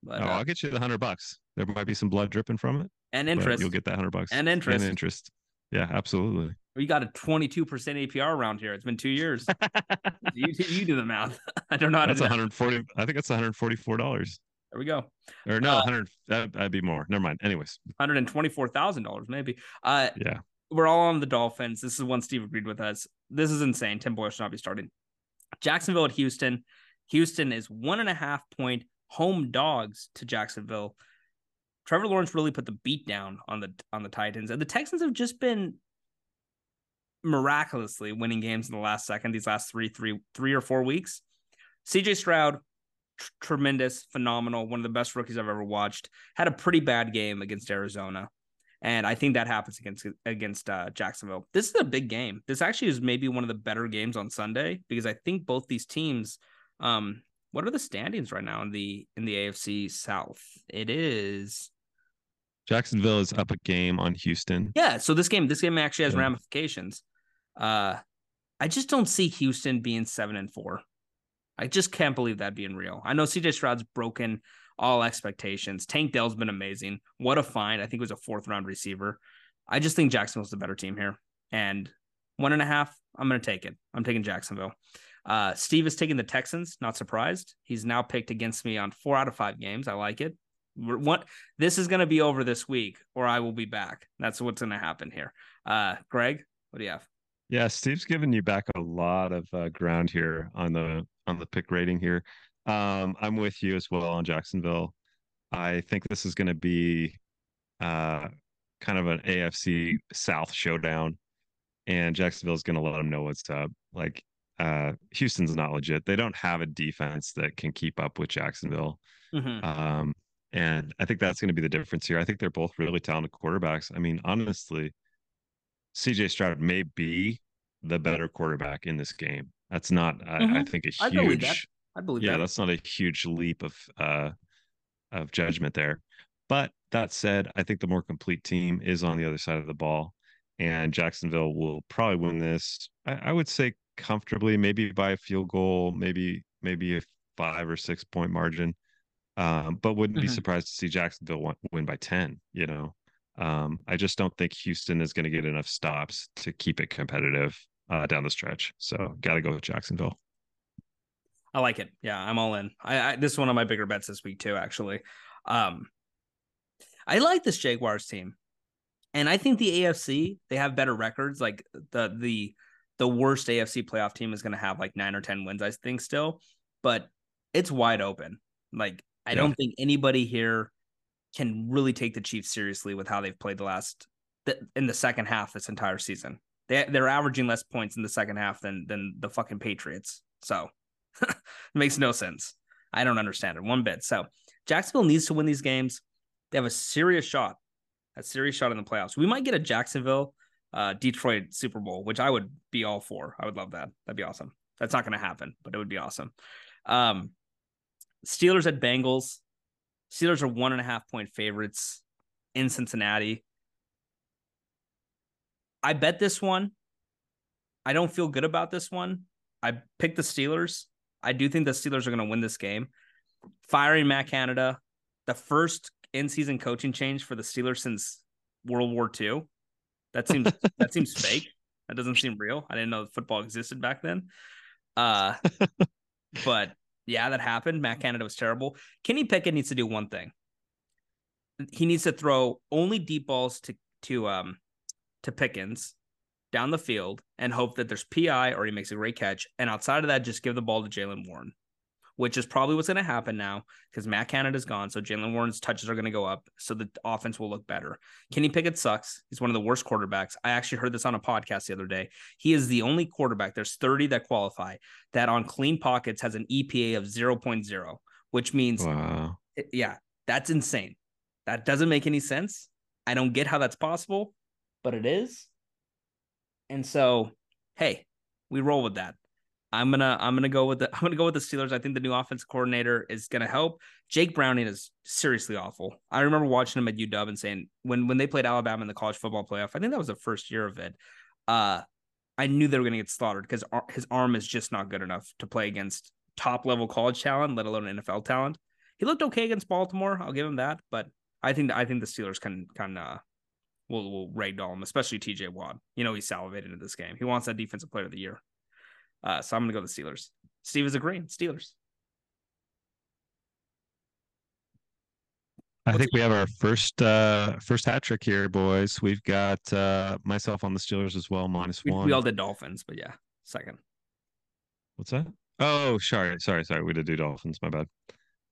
But, Oh, uh, I'll get you the hundred bucks. There might be some blood dripping from it, and interest. you'll get that hundred bucks And interest. And interest. Yeah, absolutely. We got a twenty two percent APR around here. It's been two years. you you do the math. I don't know how to That's do that. 140. I think that's 144 dollars. There we go. Or no, Uh, 100. That, that'd be more. Never mind. Anyways, Hundred and twenty four thousand dollars maybe. Uh, yeah. We're all on the Dolphins. This is one Steve agreed with us. This is insane. Tim Boyle should not be starting. Jacksonville at Houston. Houston is one and a half point home dogs to Jacksonville. Trevor Lawrence really put the beat down on the on the Titans, and the Texans have just been miraculously winning games in the last second. These last three, three, three or four weeks. C.J. Stroud, tr- tremendous, phenomenal, one of the best rookies I've ever watched. Had a pretty bad game against Arizona. And I think that happens against against uh, Jacksonville. This is a big game. This actually is maybe one of the better games on Sunday because I think both these teams. Um, what are the standings right now in the in the AFC South? It is Jacksonville is up a game on Houston. yeah. So this game this game actually has Yeah. ramifications. Uh, I just don't see Houston being seven and four. I just can't believe that being real. I know CJ Stroud's broken all expectations. Tank Dell's been amazing. What a find. I think it was a fourth round receiver. I just think Jacksonville's the better team here. And one and a half, I'm going to take it. I'm taking Jacksonville. Uh, Steve is taking the Texans. Not surprised. He's now picked against me on four out of five games. I like it. We're, what this is going to be over this week, or I will be back. That's what's going to happen here. Uh, Greg, what do you have? Yeah, Steve's given you back a lot of uh, ground here on the on the pick rating here. Um, I'm with you as well on Jacksonville. I think this is going to be uh, kind of an AFC South showdown, and Jacksonville is going to let them know what's up. Like uh, Houston's not legit. They don't have a defense that can keep up with Jacksonville. Mhm. Um, and I think that's going to be the difference here. I think they're both really talented quarterbacks. I mean, honestly, CJ Stroud may be the better quarterback in this game. That's not, I, I Mhm. think, a huge, I believe yeah, that. that's not a huge leap of uh of judgment there. But that said, I think the more complete team is on the other side of the ball, and Jacksonville will probably win this. I, I would say comfortably, maybe by a field goal, maybe maybe a five or six point margin. Um, but wouldn't be Mhm. surprised to see Jacksonville win, win by ten. You know, um, I just don't think Houston is going to get enough stops to keep it competitive uh, down the stretch. So, got to go with Jacksonville. I like it. Yeah, I'm all in. I, I this is one of my bigger bets this week too. Actually, um, I like this Jaguars team, and I think the AFC they have better records. Like the the the worst AFC playoff team is going to have like nine or ten wins. I think still, but it's wide open. Like I Yeah. don't think anybody here can really take the Chiefs seriously with how they've played the last in the second half this entire season. They they're averaging less points in the second half than than the fucking Patriots. So it makes no sense. I don't understand it one bit. So Jacksonville needs to win these games. They have a serious shot, a serious shot in the playoffs. We might get a Jacksonville, uh, Detroit Super Bowl, which I would be all for. I would love that. That'd be awesome. That's not going to happen, but it would be awesome. Um, Steelers at Bengals. Steelers are one and a half point favorites in Cincinnati. I bet this one. I don't feel good about this one. I picked the Steelers. I do think the Steelers are going to win this game. Firing Matt Canada, the first in-season coaching change for the Steelers since World War II. That seems that seems fake. That doesn't seem real. I didn't know football existed back then. Uh, but yeah, that happened. Matt Canada was terrible. Kenny Pickett needs to do one thing. He needs to throw only deep balls to to um to Pickens down the field and hope that there's PI or he makes a great catch. And outside of that, just give the ball to Jaylen Warren, which is probably what's going to happen now because Matt Canada's gone. So Jaylen Warren's touches are going to go up. So the offense will look better. Kenny Pickett sucks. He's one of the worst quarterbacks. I actually heard this on a podcast the other day. He is the only quarterback, there's 30 that qualify, that on clean pockets has an EPA of 0.0, which means, Wow. yeah, that's insane. That doesn't make any sense. I don't get how that's possible, but it is. And so, hey, we roll with that. I'm gonna I'm gonna go with the I'm gonna go with the Steelers. I think the new offense coordinator is gonna help. Jake Browning is seriously awful. I remember watching him at UW and saying when when they played Alabama in the college football playoff, I think that was the first year of it. Uh, I knew they were gonna get slaughtered because his arm is just not good enough to play against top level college talent, let alone NFL talent. He looked okay against Baltimore. I'll give him that, but I think I think the Steelers can can uh, will will ragdoll him, especially TJ Watt. You know he's salivated into this game. He wants that defensive player of the year. Uh, so I'm gonna go the Steelers. Steve is agreeing. Steelers. I think we have our first uh first hat trick here, boys. We've got uh myself on the Steelers as well, minus We, one. we all did Dolphins, but yeah, second. What's that? Oh, sorry, sorry, sorry. We did do Dolphins. My bad.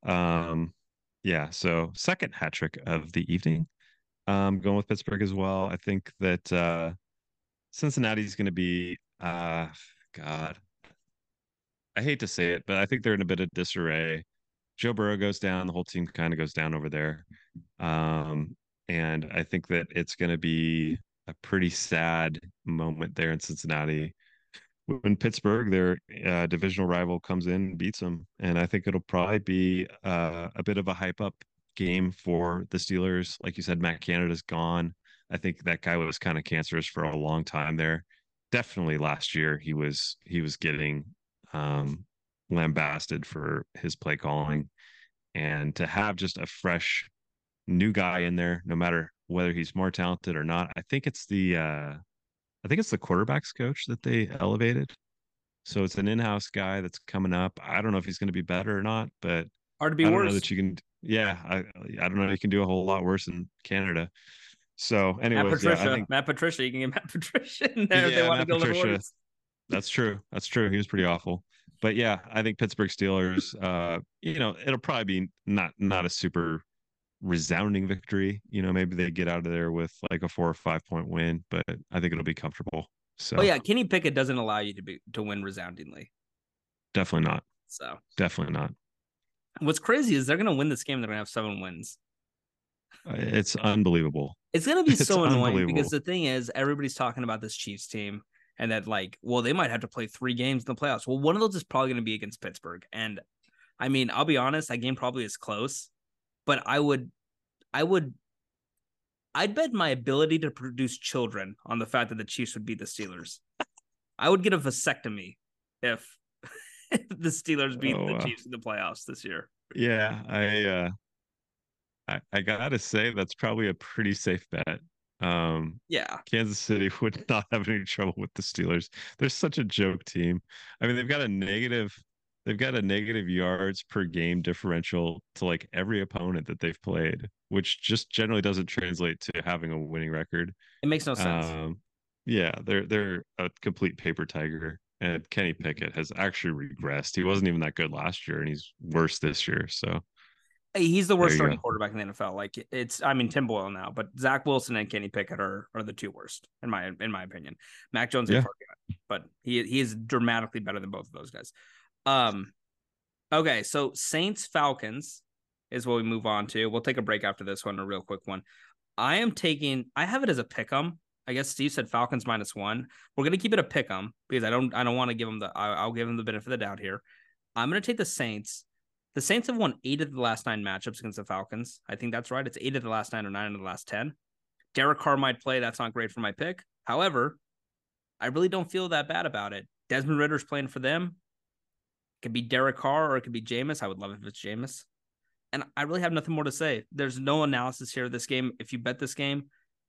Um, yeah. So second hat trick of the evening. Um, going with Pittsburgh as well. I think that uh Cincinnati's going to be uh God. I hate to say it, but I think they're in a bit of disarray. Joe Burrow goes down, the whole team kind of goes down over there. Um, and I think that it's going to be a pretty sad moment there in Cincinnati when Pittsburgh, their uh, divisional rival, comes in and beats them. And I think it'll probably be uh, a bit of a hype up game for the Steelers. Like you said, Matt Canada's gone. I think that guy was kind of cancerous for a long time there. Definitely last year he was he was getting um, lambasted for his play calling, and to have just a fresh new guy in there, no matter whether he's more talented or not. I think it's the uh, I think it's the quarterbacks coach that they elevated. So it's an in-house guy that's coming up. I don't know if he's going to be better or not, but Hard to be I don't worse. know that you can. Yeah, I I don't know. You can do a whole lot worse in Canada. So, Matt anyways, yeah, Patricia, I think Matt Patricia, you can get Matt Patricia in there if they Yeah, want to Matt go Patricia. worse. that's true. That's true. He was pretty awful. But yeah, I think Pittsburgh Steelers. Uh, you know, it'll probably be not not a super resounding victory. You know, maybe they get out of there with like a four or five point win, but I think it'll be comfortable. So Oh yeah, Kenny Pickett doesn't allow you to be to win resoundingly. definitely not. So Definitely not. What's crazy is they're gonna win this game. They're gonna have seven wins. Uh, It's unbelievable. It's gonna be It's so annoying because the thing is, everybody's talking about this Chiefs team and that like, well, they might have to play three games in the playoffs. Well, one of those is probably gonna be against Pittsburgh, and I mean, I'll be honest, that game probably is close, but I would, I would. I'd bet my ability to produce children on the fact that the Chiefs would beat the Steelers. I would get a vasectomy if the Steelers beat Oh, the. Chiefs in the playoffs this year. Yeah, I uh I, I gotta say that's probably a pretty safe bet. Um Yeah, Kansas City would not have any trouble with the Steelers. They're such a joke team. I mean, they've got a negative they've got a negative yards per game differential to like every opponent that they've played, which just generally doesn't translate to having a winning record. it makes no sense. Um yeah, they're they're a complete paper tiger. And Kenny Pickett has actually regressed. He wasn't even that good last year, and he's worse this year. So He's the worst starting go. quarterback in the NFL. Like it's, I mean, Tim Boyle now, but Zach Wilson and Kenny Pickett are are the two worst in my in my opinion. Mac Jones, Yeah. but he he is dramatically better than both of those guys. Um, Okay, so Saints Falcons is what we move on to. We'll take a break after this one, a real quick one. I am taking. I have it as a pick 'em. I guess Steve said Falcons minus one. We're gonna keep it a pick 'em because I don't. I don't want to give them the. I, I'll give them the benefit of the doubt here. I'm gonna take the Saints. The Saints have won eight of the last nine matchups against the Falcons. I think that's right. It's eight of the last nine or nine of the last ten. Derek Carr might play. That's not great for my pick. However, I really don't feel that bad about it. Desmond Ridder's playing for them. It could be Derek Carr or it could be Jameis. I would love if it's Jameis. And I really have nothing more to say. There's no analysis here of this game. If you bet this game,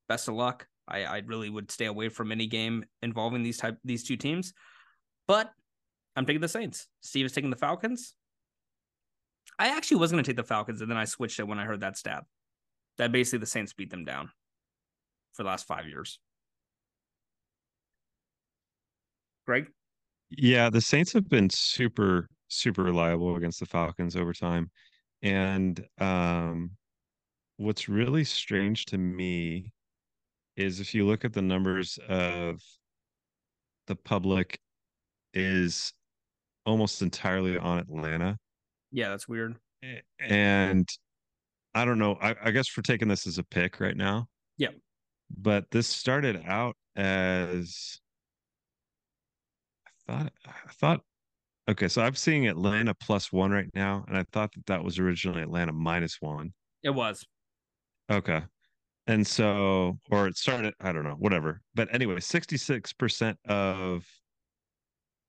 best of luck. I, I really would stay away from any game involving these type these two teams. But I'm taking the Saints. Steve is taking the Falcons. I actually was going to take the Falcons, and then I switched it when I heard that stat. That basically the Saints beat them down for the last five years. Greg? Yeah, the Saints have been super, super reliable against the Falcons over time. And um, what's really strange to me is if you look at the numbers of the public is almost entirely on Atlanta. Yeah, that's weird. And I don't know. I, I guess for taking this as a pick right now. Yeah. But this started out as I thought I thought okay, so I'm seeing Atlanta plus one right now, and I thought that that was originally Atlanta minus one. It was. Okay. And so, or it started, I don't know, whatever. But anyway, 66% of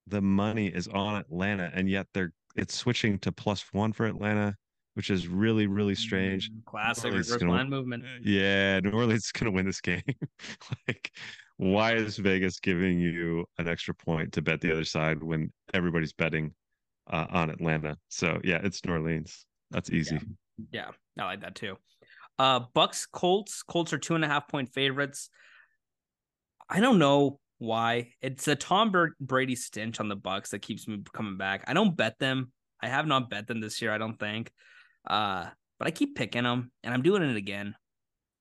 the money is on Atlanta, and yet they're it's switching to plus one for Atlanta, which is really, really strange. Mm, classic reverse line movement. Yeah, New Orleans is gonna win this game. like, why is Vegas giving you an extra point to bet the other side when everybody's betting uh, on Atlanta? So yeah, it's New Orleans. That's easy. Yeah. yeah, I like that too. Uh, Bucks Colts. Colts are two and a half point favorites. I don't know why. It's a Tom Brady stench on the Bucks that keeps me coming back. I don't bet them. I have not bet them this year. I don't think. Uh, but I keep picking them, and I'm doing it again.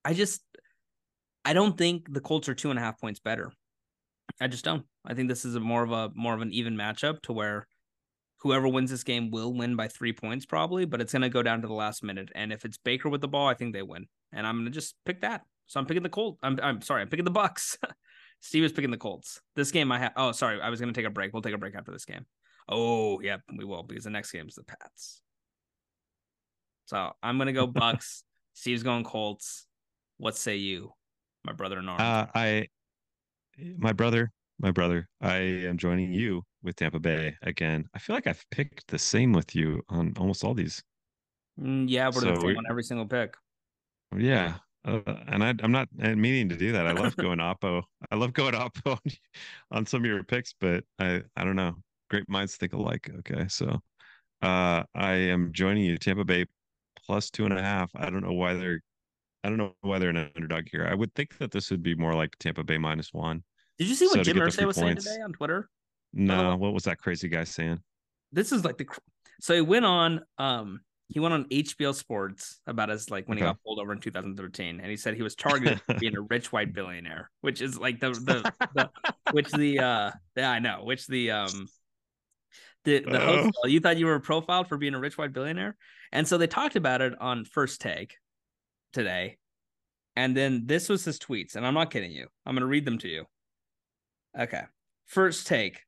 I just, I don't think the Colts are two and a half points better. I just don't. I think this is a more of a more of an even matchup to where whoever wins this game will win by three points probably, but it's gonna go down to the last minute. And if it's Baker with the ball, I think they win. And I'm gonna just pick that. So I'm picking the Colts. I'm I'm sorry, I'm picking the Bucks. Steve is picking the Colts. This game I have. Oh, sorry, I was gonna take a break. We'll take a break after this game. Oh, yep, we will because the next game is the Pats. So I'm gonna go Bucks. Steve's going Colts. What say you, my brother in arms? Uh, I, my brother, my brother, I am joining you with Tampa Bay again. I feel like I've picked the same with you on almost all these. Mm, yeah, we're so the same on every single pick. Yeah, uh, and I, am not meaning to do that. I love going oppo. I love going oppo on, on some of your picks, but I, I don't know. Great minds think alike. Okay, so uh, I am joining you, Tampa Bay plus two and a half. I don't know why they're, I don't know why they're an underdog here. I would think that this would be more like Tampa Bay minus one. Did you see what so Jim Irsay was points, saying today on Twitter? No, what was that crazy guy saying? This is like the so he went on um he went on HBO Sports about his like when okay. he got pulled over in 2013, and he said he was targeted for being a rich white billionaire, which is like the the, the which the uh yeah I know which the um the the host you thought you were profiled for being a rich white billionaire, and so they talked about it on First Take today, and then this was his tweets, and I'm not kidding you, I'm gonna read them to you. Okay, First Take,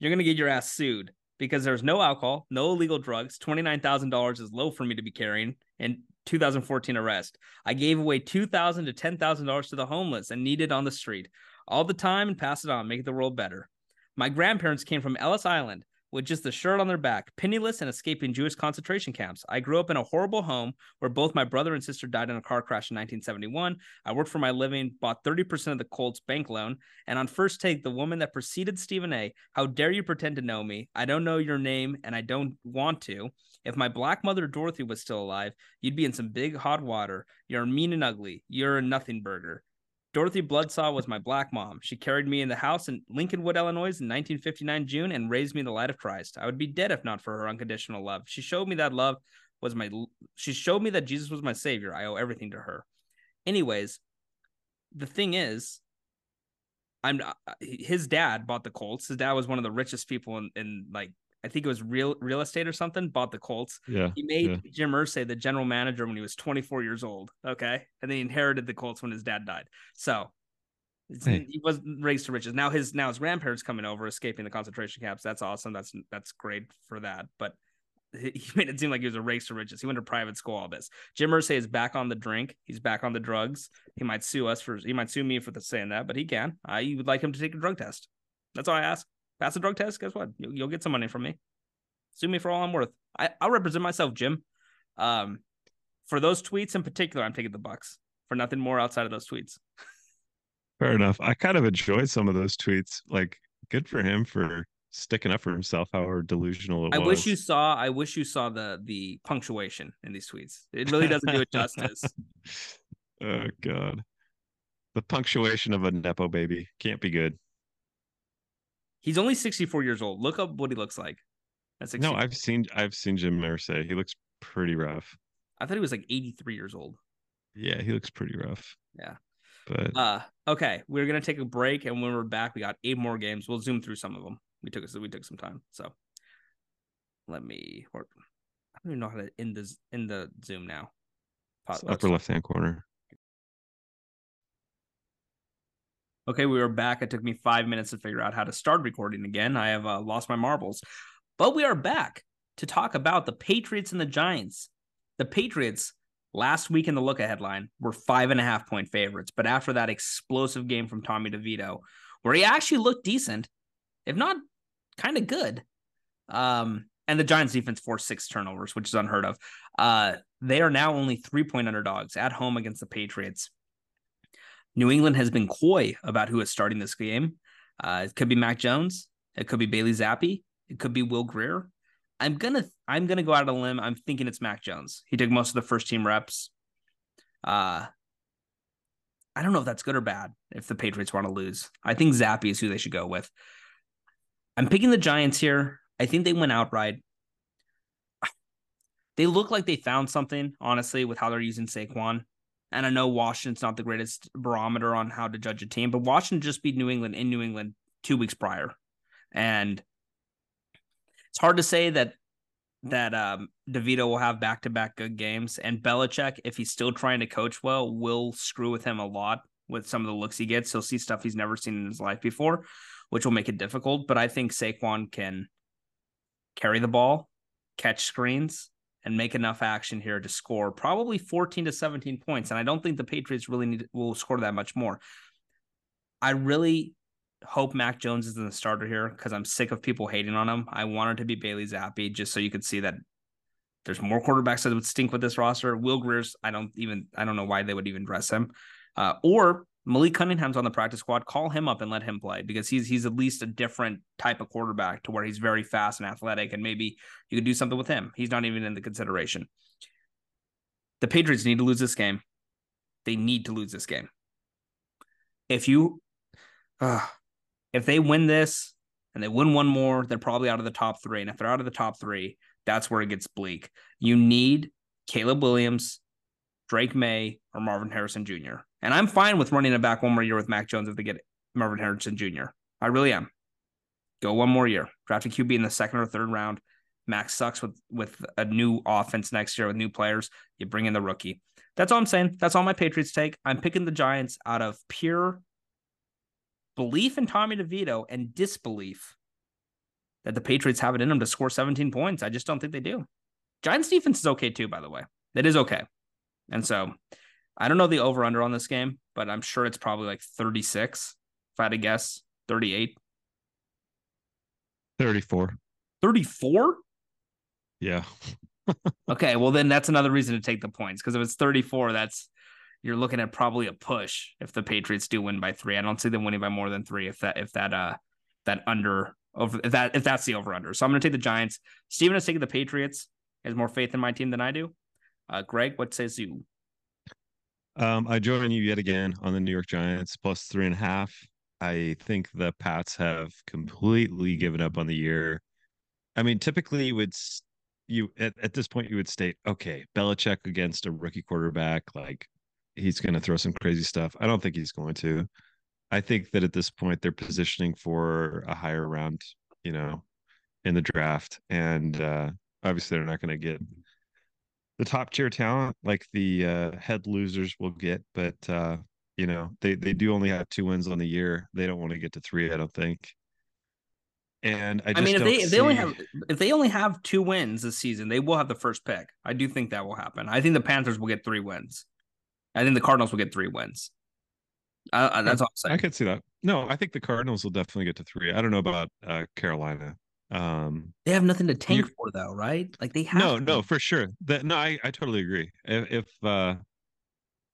you're gonna get your ass sued because there's no alcohol, no illegal drugs. $29,000 is low for me to be carrying in 2014 arrest. I gave away $2,000 to $10,000 to the homeless and needed on the street all the time and pass it on, make the world better. My grandparents came from Ellis Island with just the shirt on their back, penniless and escaping Jewish concentration camps. I grew up in a horrible home where both my brother and sister died in a car crash in 1971. I worked for my living, bought 30% of the Colts bank loan, and on first take, the woman that preceded Stephen A. How dare you pretend to know me? I don't know your name and I don't want to. If my black mother Dorothy was still alive, you'd be in some big hot water. You're mean and ugly. You're a nothing burger. Dorothy Bloodsaw was my black mom. She carried me in the house in Lincolnwood, Illinois in 1959 June and raised me in the light of Christ. I would be dead if not for her unconditional love. She showed me that love was my she showed me that Jesus was my savior. I owe everything to her. Anyways, the thing is I'm uh, his dad bought the Colts. His dad was one of the richest people in, in like I think it was real real estate or something, bought the Colts. Yeah. He made yeah. Jim Irsay the general manager when he was 24 years old. Okay. And then he inherited the Colts when his dad died. So Hey. he was raised to riches. Now his now his grandparents coming over, escaping the concentration camps. That's awesome. That's that's great for that. But he made it seem like he was a race to riches. He went to private school, all this. Jim Irsay is back on the drink. He's back on the drugs. He might sue us for he might sue me for the saying that, but he can. I would like him to take a drug test. That's all I ask. Pass a drug test. Guess what? You'll, you'll get some money from me. Sue me for all I'm worth. I, I'll represent myself, Jim. Um, for those tweets in particular, I'm taking the Bucks for nothing more outside of those tweets. Fair enough. I kind of enjoyed some of those tweets. Like, good for him for sticking up for himself, however delusional it I was. wish you saw. I wish you saw the the punctuation in these tweets. It really doesn't do it justice. oh God. The punctuation of a Nepo baby can't be good. He's only 64 years old. Look up what he looks like. That's No, I've seen I've seen Jim Irsay. He looks pretty rough. I thought he was like 83 years old. Yeah, he looks pretty rough. Yeah. But Uh, okay, we're gonna take a break, and when we're back, we got eight more games. We'll zoom through some of them. We took us we took some time, so let me. Or, I don't even know how to end this in the Zoom now. Pause- upper left hand corner. Okay, we are back. It took me five minutes to figure out how to start recording again. I have uh, lost my marbles, but we are back to talk about the Patriots and the Giants. The Patriots last week in the look ahead line were five and a half point favorites, but after that explosive game from Tommy DeVito, where he actually looked decent, if not kind of good, um, and the Giants defense forced six turnovers, which is unheard of. Uh, they are now only three point underdogs at home against the Patriots. New England has been coy about who is starting this game. Uh, it could be Mac Jones. It could be Bailey Zappe. It could be Will Grier. I'm gonna I'm gonna go out on a limb. I'm thinking it's Mac Jones. He took most of the first team reps. Uh I don't know if that's good or bad if the Patriots want to lose. I think Zappe is who they should go with. I'm picking the Giants here. I think they went outright. They look like they found something, honestly, with how they're using Saquon. And I know Washington's not the greatest barometer on how to judge a team, but Washington just beat New England in New England two weeks prior. And it's hard to say that that um DeVito will have back to back good games. And Belichick, if he's still trying to coach well, will screw with him a lot with some of the looks he gets. He'll see stuff he's never seen in his life before, which will make it difficult. But I think Saquon can carry the ball, catch screens, and make enough action here to score probably 14 to 17 points. And I don't think the Patriots really need will score that much more. I really hope Mac Jones is in the starter here because I'm sick of people hating on him. I want it to be Bailey Zappe just so you could see that there's more quarterbacks that would stink with this roster. Will Grier's, I don't even I don't know why they would even dress him. Uh, or Malik Cunningham's on the practice squad. Call him up and let him play because he's he's at least a different type of quarterback to where he's very fast and athletic, and maybe you could do something with him. He's not even in the consideration. The Patriots need to lose this game. They need to lose this game. If you, uh, if they win this and they win one more, they're probably out of the top three. And if they're out of the top three, that's where it gets bleak. You need Caleb Williams, Drake Maye, or Marvin Harrison Jr. And I'm fine with running it back one more year with Mac Jones if they get Marvin Harrison Jr. I really am. Go one more year. Draft a QB in the second or third round. Max sucks with with a new offense next year with new players. You bring in the rookie. That's all I'm saying. That's all my Patriots take. I'm picking the Giants out of pure belief in Tommy DeVito and disbelief that the Patriots have it in them to score 17 points. I just don't think they do. Giants defense is okay too, by the way. It is okay. And so I don't know the over under on this game, but I'm sure it's probably like 36. If I had to guess, 38, 34. 34. Yeah. Okay, well then that's another reason to take the points because if it's 34, that's you're looking at probably a push if the Patriots do win by three. I don't see them winning by more than three if that if that uh that under over if that if that's the over under. So I'm gonna take the Giants. Steven is taking the Patriots. He has more faith in my team than I do. Uh Greg, what says you? Um, I join you yet again on the New York Giants plus three and a half. I think the Pats have completely given up on the year. I mean, typically you would you at, at this point you would state, okay, Belichick against a rookie quarterback, like he's going to throw some crazy stuff. I don't think he's going to. I think that at this point they're positioning for a higher round, you know, in the draft, and uh, obviously they're not going to get the top tier talent like the uh, head losers will get, but uh, you know they they do only have two wins on the year. They don't want to get to three, I don't think. And I, I mean, if they if see... they only have if they only have two wins this season, they will have the first pick. I do think that will happen. I think the Panthers will get three wins. I think the Cardinals will get three wins. Uh, that's all I'm saying. I could see that. No, I think the Cardinals will definitely get to three. I don't know about uh, Carolina. Um, they have nothing to tank for, though, right? Like they have. No, to. no, for sure. That no, I, I totally agree. If, if uh,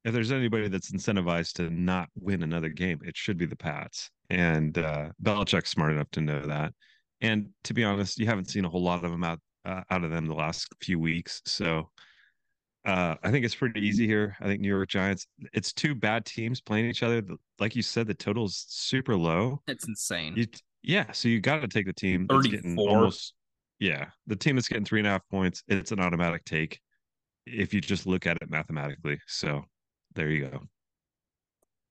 if there's anybody that's incentivized to not win another game, it should be the Pats. And uh, Belichick's smart enough to know that. And to be honest, you haven't seen a whole lot of them out uh, out of them the last few weeks. So uh, I think it's pretty easy here. I think New York Giants. It's two bad teams playing each other. Like you said, the total's super low. It's insane. You, yeah, so you got to take the team that's getting almost. Yeah, the team that's getting three and a half points. It's an automatic take if you just look at it mathematically. So there you go.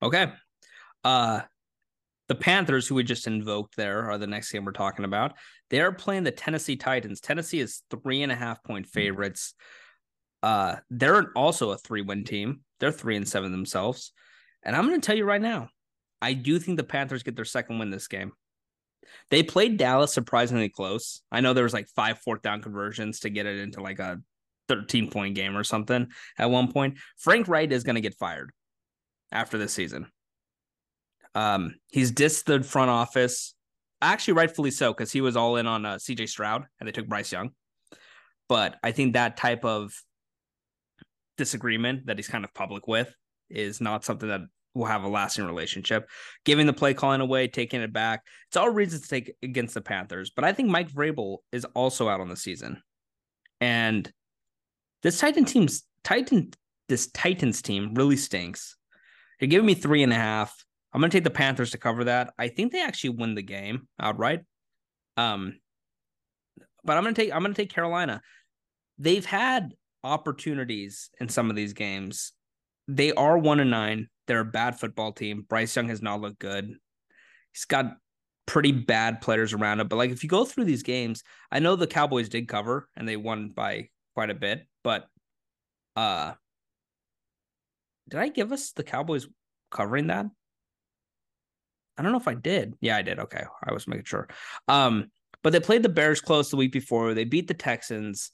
Okay. Uh the Panthers, who we just invoked there, are the next game we're talking about. They're playing the Tennessee Titans. Tennessee is three and a half point favorites. Uh, they're also a three win team. They're three and seven themselves. And I'm going to tell you right now, I do think the Panthers get their second win this game. They played Dallas surprisingly close. I know there was like five fourth down conversions to get it into like a 13 point game or something at one point. Frank Reich is going to get fired after this season. Um, he's dissed the front office, actually rightfully so, because he was all in on uh, CJ Stroud and they took Bryce Young. But I think that type of disagreement that he's kind of public with is not something that will have a lasting relationship. Giving the play calling away, taking it back, it's all reasons to take against the Panthers. But I think Mike Vrabel is also out on the season, and this Titan team's Titan this Titans team really stinks. You're giving me three and a half. I'm gonna take the Panthers to cover that. I think they actually win the game outright. Um, but I'm gonna take I'm gonna take Carolina. They've had opportunities in some of these games. They are one and nine. They're a bad football team. Bryce Young has not looked good. He's got pretty bad players around him. But like if you go through these games, I know the Cowboys did cover and they won by quite a bit, but uh did I give us the Cowboys covering that? I don't know if I did. Yeah, I did. Okay. I was making sure. Um, but they played the Bears close the week before. They beat the Texans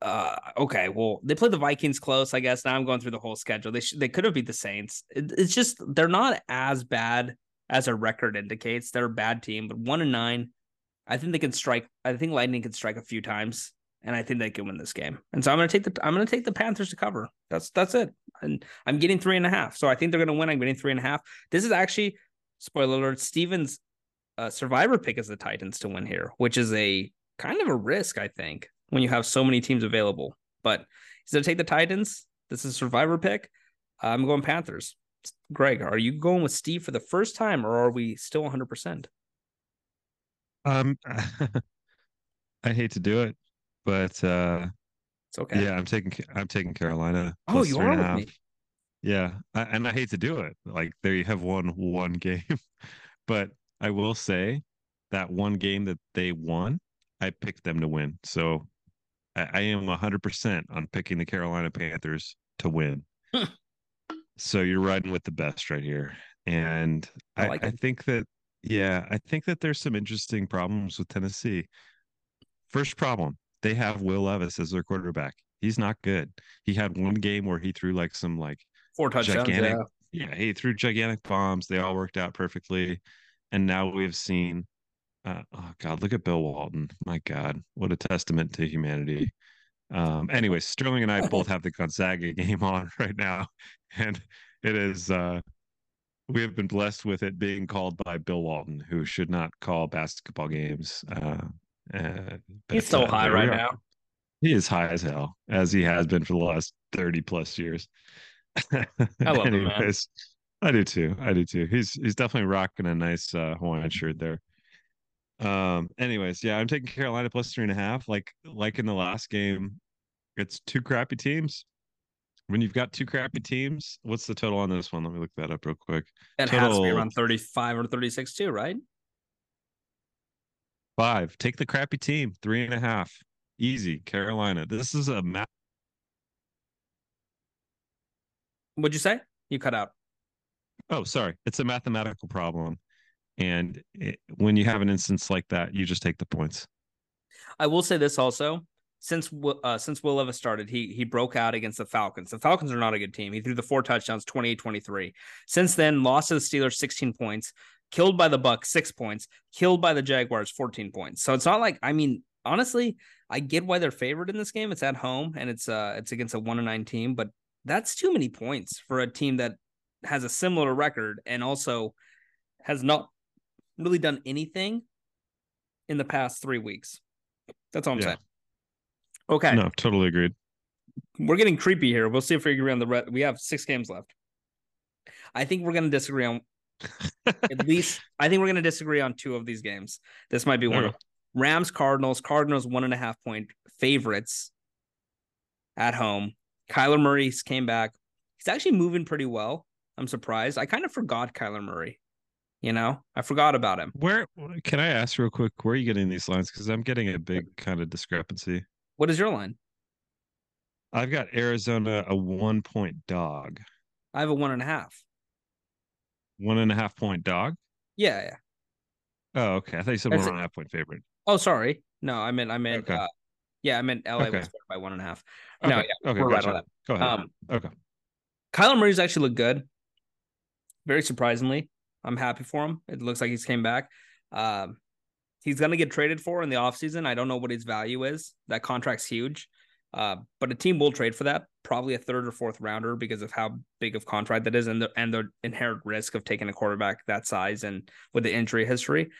uh okay well they played the vikings close i guess. Now i'm going through the whole schedule. They sh- they could have beat the saints. It, it's just they're not as bad as a record indicates. They're a bad team but one and nine i think they can strike i think lightning can strike a few times and i think they can win this game. And so i'm to take the i'm to take the panthers to cover. That's that's it. And i'm getting three and a half so i think they're to win. I'm getting three and a half. This is actually spoiler alert stevens uh, survivor pick is the titans to win here which is a kind of a risk i think when you have so many teams available. But he's going to take the Titans. This is a survivor pick. I'm going Panthers. Greg, are you going with Steve for the first time or are we still 100%? Um, I hate to do it, but uh, it's okay. Yeah, I'm taking I'm taking Carolina. Oh, you are with me. Yeah, I, and I hate to do it. Like there you have won one game, but I will say that one game that they won, I picked them to win. So I, I am 100% on picking the Carolina Panthers to win. Hmm. so you're riding with the best right here. And I, I, like I think that, yeah, I think that there's some interesting problems with Tennessee. First problem, they have Will Levis as their quarterback. He's not good. He had one game where he threw like some like four touchdowns. Gigantic, yeah. yeah, he threw gigantic bombs. They all worked out perfectly. And now we've seen uh, oh God, look at Bill Walton. My God, what a testament to humanity. Um, anyway, Sterling and I both have the Gonzaga game on right now, and it is uh, we have been blessed with it being called by Bill Walton, who should not call basketball games. Uh, uh, He's so uh, high right now. He is high as hell, as he has been for the last thirty plus years. I love Anyways, him, I do too. I do too. He's he's definitely rocking a nice uh, Hawaiian shirt there. Um, anyways, yeah, I'm taking Carolina plus three and a half. Like like in the last game, it's two crappy teams. When you've got two crappy teams, what's the total on this one? Let me look that up real quick. It total... has to be around 35 or 36 too, right? Five. Take the crappy team. Three and a half. Easy. Carolina. This is a map. What'd you say? You cut out. Oh, sorry. It's a mathematical problem. And it, when you have an instance like that, you just take the points. I will say this also. Since uh, since Will Levis started, he he broke out against the Falcons. The Falcons are not a good team. He threw the four touchdowns, 28-23. Since then, lost to the Steelers 16 points, killed by the Bucks 6 points, killed by the Jaguars 14 points. So it's not like I mean, honestly, I get why they're favored in this game. It's at home and it's uh it's against a 1 9 team, but that's too many points for a team that has a similar record and also has not really done anything in the past three weeks. That's all I'm yeah. saying. Okay. No, totally agreed. We're getting creepy here. We'll see if we agree on the red. We have six games left. I think we're going to disagree on at least. I think we're going to disagree on two of these games. This might be one of oh. Rams Cardinals. Cardinals one and a half point favorites at home. Kyler Murray's came back. He's actually moving pretty well. I'm surprised. I kind of forgot Kyler Murray. You know, I forgot about him. Where can I ask real quick? Where are you getting these lines? Because I'm getting a big kind of discrepancy. What is your line? I've got Arizona a one point dog. I have a one and a half. One and a half point dog. Yeah, yeah. Oh, okay. I thought you said That's one and a half point favorite. Oh, sorry. No, I meant I meant okay. uh, yeah, I meant LA okay. was by one and a half. Okay. No, yeah, okay, we're gotcha. right on that. Go ahead. Um, okay. Kyler Murray's actually looked good. Very surprisingly. I'm happy for him. It looks like he's came back. Um, he's going to get traded for in the offseason. I don't know what his value is. That contract's huge. Uh, but a team will trade for that, probably a third or fourth rounder because of how big of contract that is and the and the inherent risk of taking a quarterback that size and with the injury history.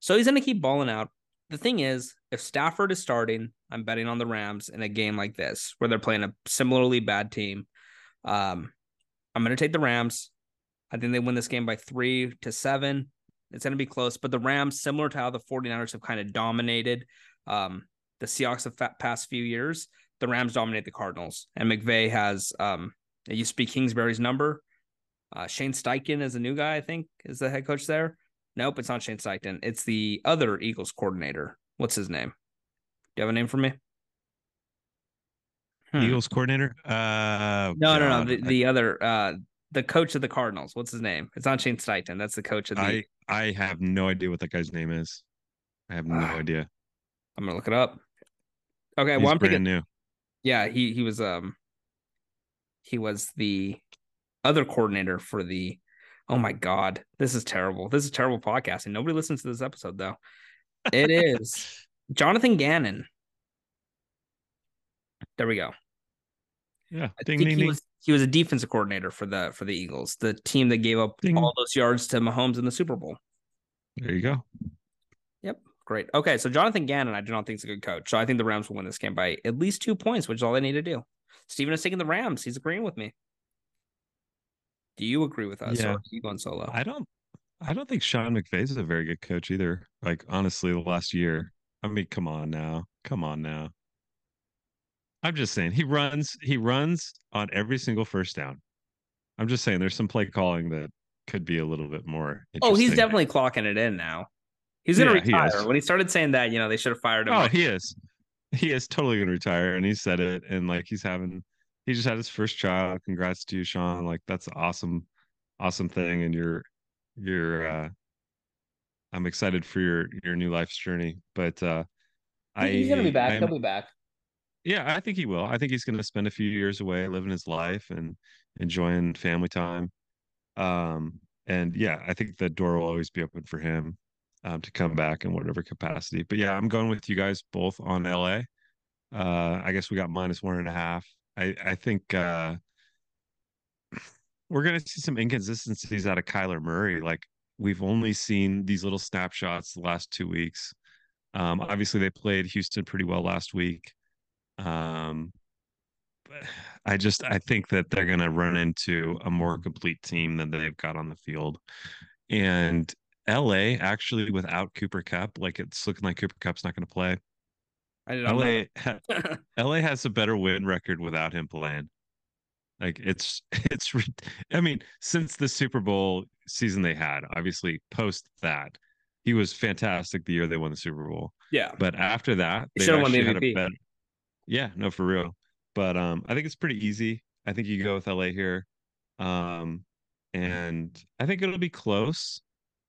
So he's gonna keep balling out. The thing is, if Stafford is starting, I'm betting on the Rams in a game like this where they're playing a similarly bad team. Um, I'm gonna take the Rams. I think they win this game by three to seven. It's going to be close, but the Rams, similar to how the 49ers have kind of dominated um, the Seahawks of past few years, the Rams dominate the Cardinals. And McVay has, um, it used to be Kingsbury's number. Uh, Shane Steichen is a new guy, I think, is the head coach there. Nope, it's not Shane Steichen. It's the other Eagles coordinator. What's his name? Do you have a name for me? Hmm. Eagles coordinator? Uh, no, no, no. The, the other, uh, the coach of the Cardinals. What's his name? It's not Shane Steichen. That's the coach of the. I I have no idea what that guy's name is. I have no uh, idea. I'm gonna look it up. Okay, He's well I'm brand picking, new. Yeah, he he was um he was the other coordinator for the. Oh my god, this is terrible. This is terrible podcasting. Nobody listens to this episode though. It is Jonathan Gannon. There we go. Yeah, I ding, think ding, he ding. was he was a defensive coordinator for the for the Eagles, the team that gave up all those yards to Mahomes in the Super Bowl. There you go. Yep, great. Okay, so Jonathan Gannon, I do not think is a good coach. So I think the Rams will win this game by at least two points, which is all they need to do. Steven is taking the Rams. He's agreeing with me. Do you agree with us? Yeah. Or are you going solo? I don't. I don't think Sean McVay is a very good coach either. Like honestly, the last year. I mean, come on now, come on now. I'm just saying he runs he runs on every single first down. I'm just saying there's some play calling that could be a little bit more. Oh, he's definitely clocking it in now. He's gonna yeah, retire. He when he started saying that, you know, they should have fired him. Oh, he is. He is totally gonna retire, and he said it. And like he's having, he just had his first child. Congrats to you, Sean. Like that's awesome, awesome thing. And you're, you're. uh I'm excited for your your new life's journey. But uh I, he's gonna be back. He'll be back. Yeah, I think he will. I think he's going to spend a few years away, living his life and enjoying family time. Um, and yeah, I think the door will always be open for him um, to come back in whatever capacity. But yeah, I'm going with you guys both on LA. Uh, I guess we got minus one and a half. I I think uh, we're going to see some inconsistencies out of Kyler Murray. Like we've only seen these little snapshots the last two weeks. Um, obviously, they played Houston pretty well last week. Um, I just I think that they're going to run into a more complete team than they've got on the field, and LA actually without Cooper Kupp, like it's looking like Cooper Kupp's not going to play. I did not know LA LA has a better win record without him playing. Like it's it's I mean since the Super Bowl season they had, obviously post that he was fantastic the year they won the Super Bowl. Yeah. But after that, they should've won the actually had a MVP. better. Yeah, no, for real. But um, I think it's pretty easy. I think you go with LA here, um, and I think it'll be close.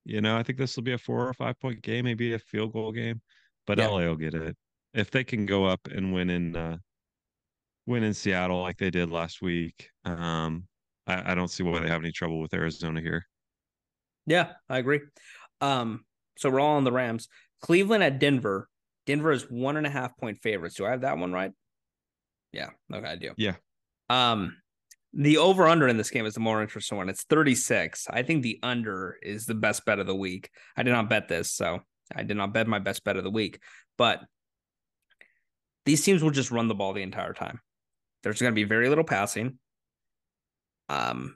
You know, I think this will be a four or five point game, maybe a field goal game, but Yeah. LA will get it if they can go up and win in uh, win in Seattle like they did last week. Um, I, I don't see why they have any trouble with Arizona here. Yeah, I agree. Um, so we're all on the Rams. Cleveland at Denver. Denver is one and a half point favorites. Do I have that one right? Yeah, okay, I do. Yeah. Um, the over under in this game is the more interesting one. It's 36. I think the under is the best bet of the week. I did not bet this, so I did not bet my best bet of the week. But these teams will just run the ball the entire time. There's going to be very little passing. Um,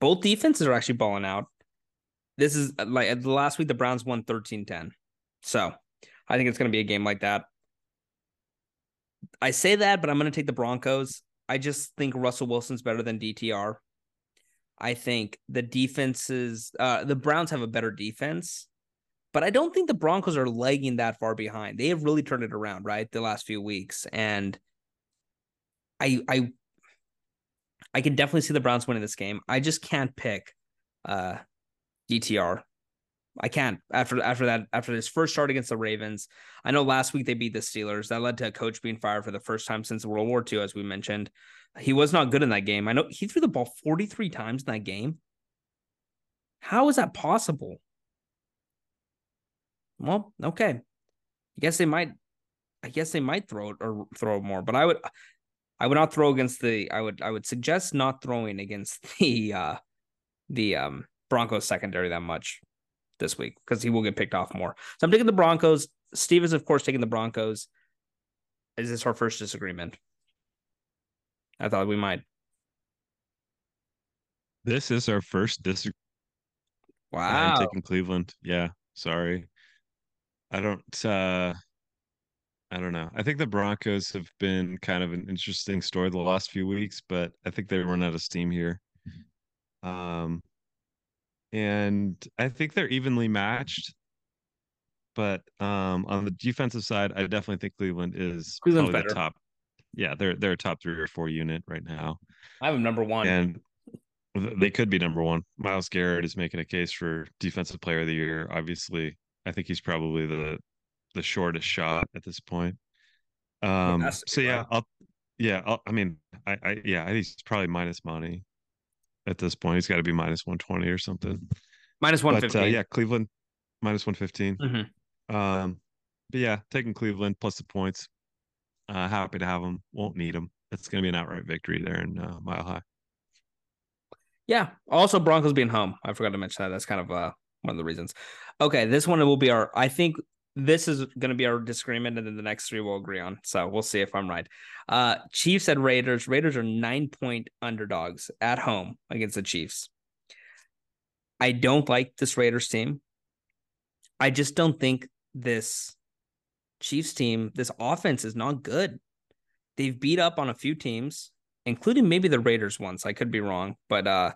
both defenses are actually balling out. This is uh, like the last week, the Browns won 13 10. So I think it's going to be a game like that. I say that, but I'm going to take the Broncos. I just think Russell Wilson's better than DTR. I think the defenses, uh, the Browns have a better defense, but I don't think the Broncos are lagging that far behind. They have really turned it around, right? The last few weeks. And I, I, I can definitely see the Browns winning this game. I just can't pick uh DTR. I can't after after that after this first start against the Ravens. I know last week they beat the Steelers. That led to a coach being fired for the first time since World War II, as we mentioned. He was not good in that game. I know he threw the ball 43 times in that game. How is that possible? Well, okay. I guess they might I guess they might throw it or throw more, but I would I would not throw against the I would I would suggest not throwing against the uh the um Broncos secondary that much this week because he will get picked off more. So I'm taking the Broncos. Steve is of course taking the Broncos. Is this our first disagreement? I thought we might. This is our first disagreement. Wow. I'm taking Cleveland. Yeah, sorry. I don't uh I don't know. I think the Broncos have been kind of an interesting story the last few weeks, but I think they run out of steam here. Um and I think they're evenly matched. But um on the defensive side, I definitely think Cleveland is Cleveland's probably the top. Yeah, they're they're a top three or four unit right now. I have him number one. And they could be number one. Myles Garrett is making a case for defensive player of the year. Obviously, I think he's probably the the shortest shot at this point. Um, has to be, so yeah. I'll yeah, I'll, I mean, I, I yeah, I think he's probably minus money at this point. He's got to be minus one twenty or something. Minus But 115. uh, yeah, Cleveland minus one fifteen. Mhm. Um, but yeah, taking Cleveland plus the points. Uh, happy to have them. Won't need them. It's going to be an outright victory there in uh, Mile High. Yeah. Also, Broncos being home. I forgot to mention that. That's kind of uh, one of the reasons. Okay, this one will be our. I think this is going to be our disagreement, and then the next three we'll agree on. So we'll see if I'm right. Uh, Chiefs and Raiders. Raiders are nine point underdogs at home against the Chiefs. I don't like this Raiders team. I just don't think this Chiefs team, this offense is not good. They've beat up on a few teams, including maybe the Raiders once. I could be wrong, but uh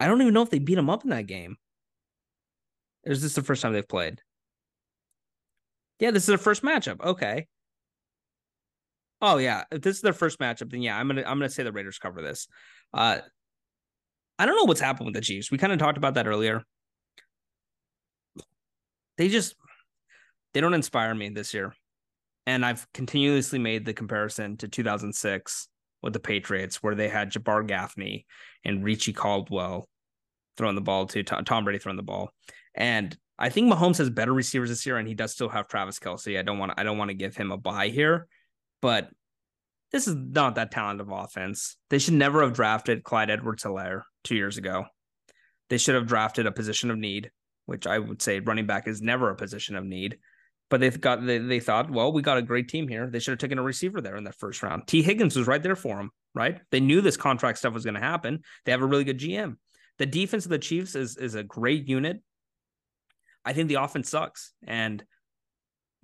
I don't even know if they beat them up in that game. Is this the first time they've played? Yeah, this is their first matchup. Okay. Oh yeah, if this is their first matchup, then yeah, I'm gonna I'm gonna say the Raiders cover this. Uh, I don't know what's happened with the Chiefs. We kind of talked about that earlier. They just they don't inspire me this year, and I've continuously made the comparison to 2006 with the Patriots, where they had Jabbar Gaffney and Richie Caldwell throwing the ball to Tom Tom Brady throwing the ball, and I think Mahomes has better receivers this year, and he does still have Travis Kelce. I don't want I don't want to give him a buy here, but this is not that talented of offense. They should never have drafted Clyde Edwards Helaire two years ago. They should have drafted a position of need, which I would say running back is never a position of need. But they've got they, they thought, well, we got a great team here. They should have taken a receiver there in that first round. Tee Higgins was right there for them, right? They knew this contract stuff was going to happen. They have a really good GM. The defense of the Chiefs is is a great unit. I think the offense sucks. And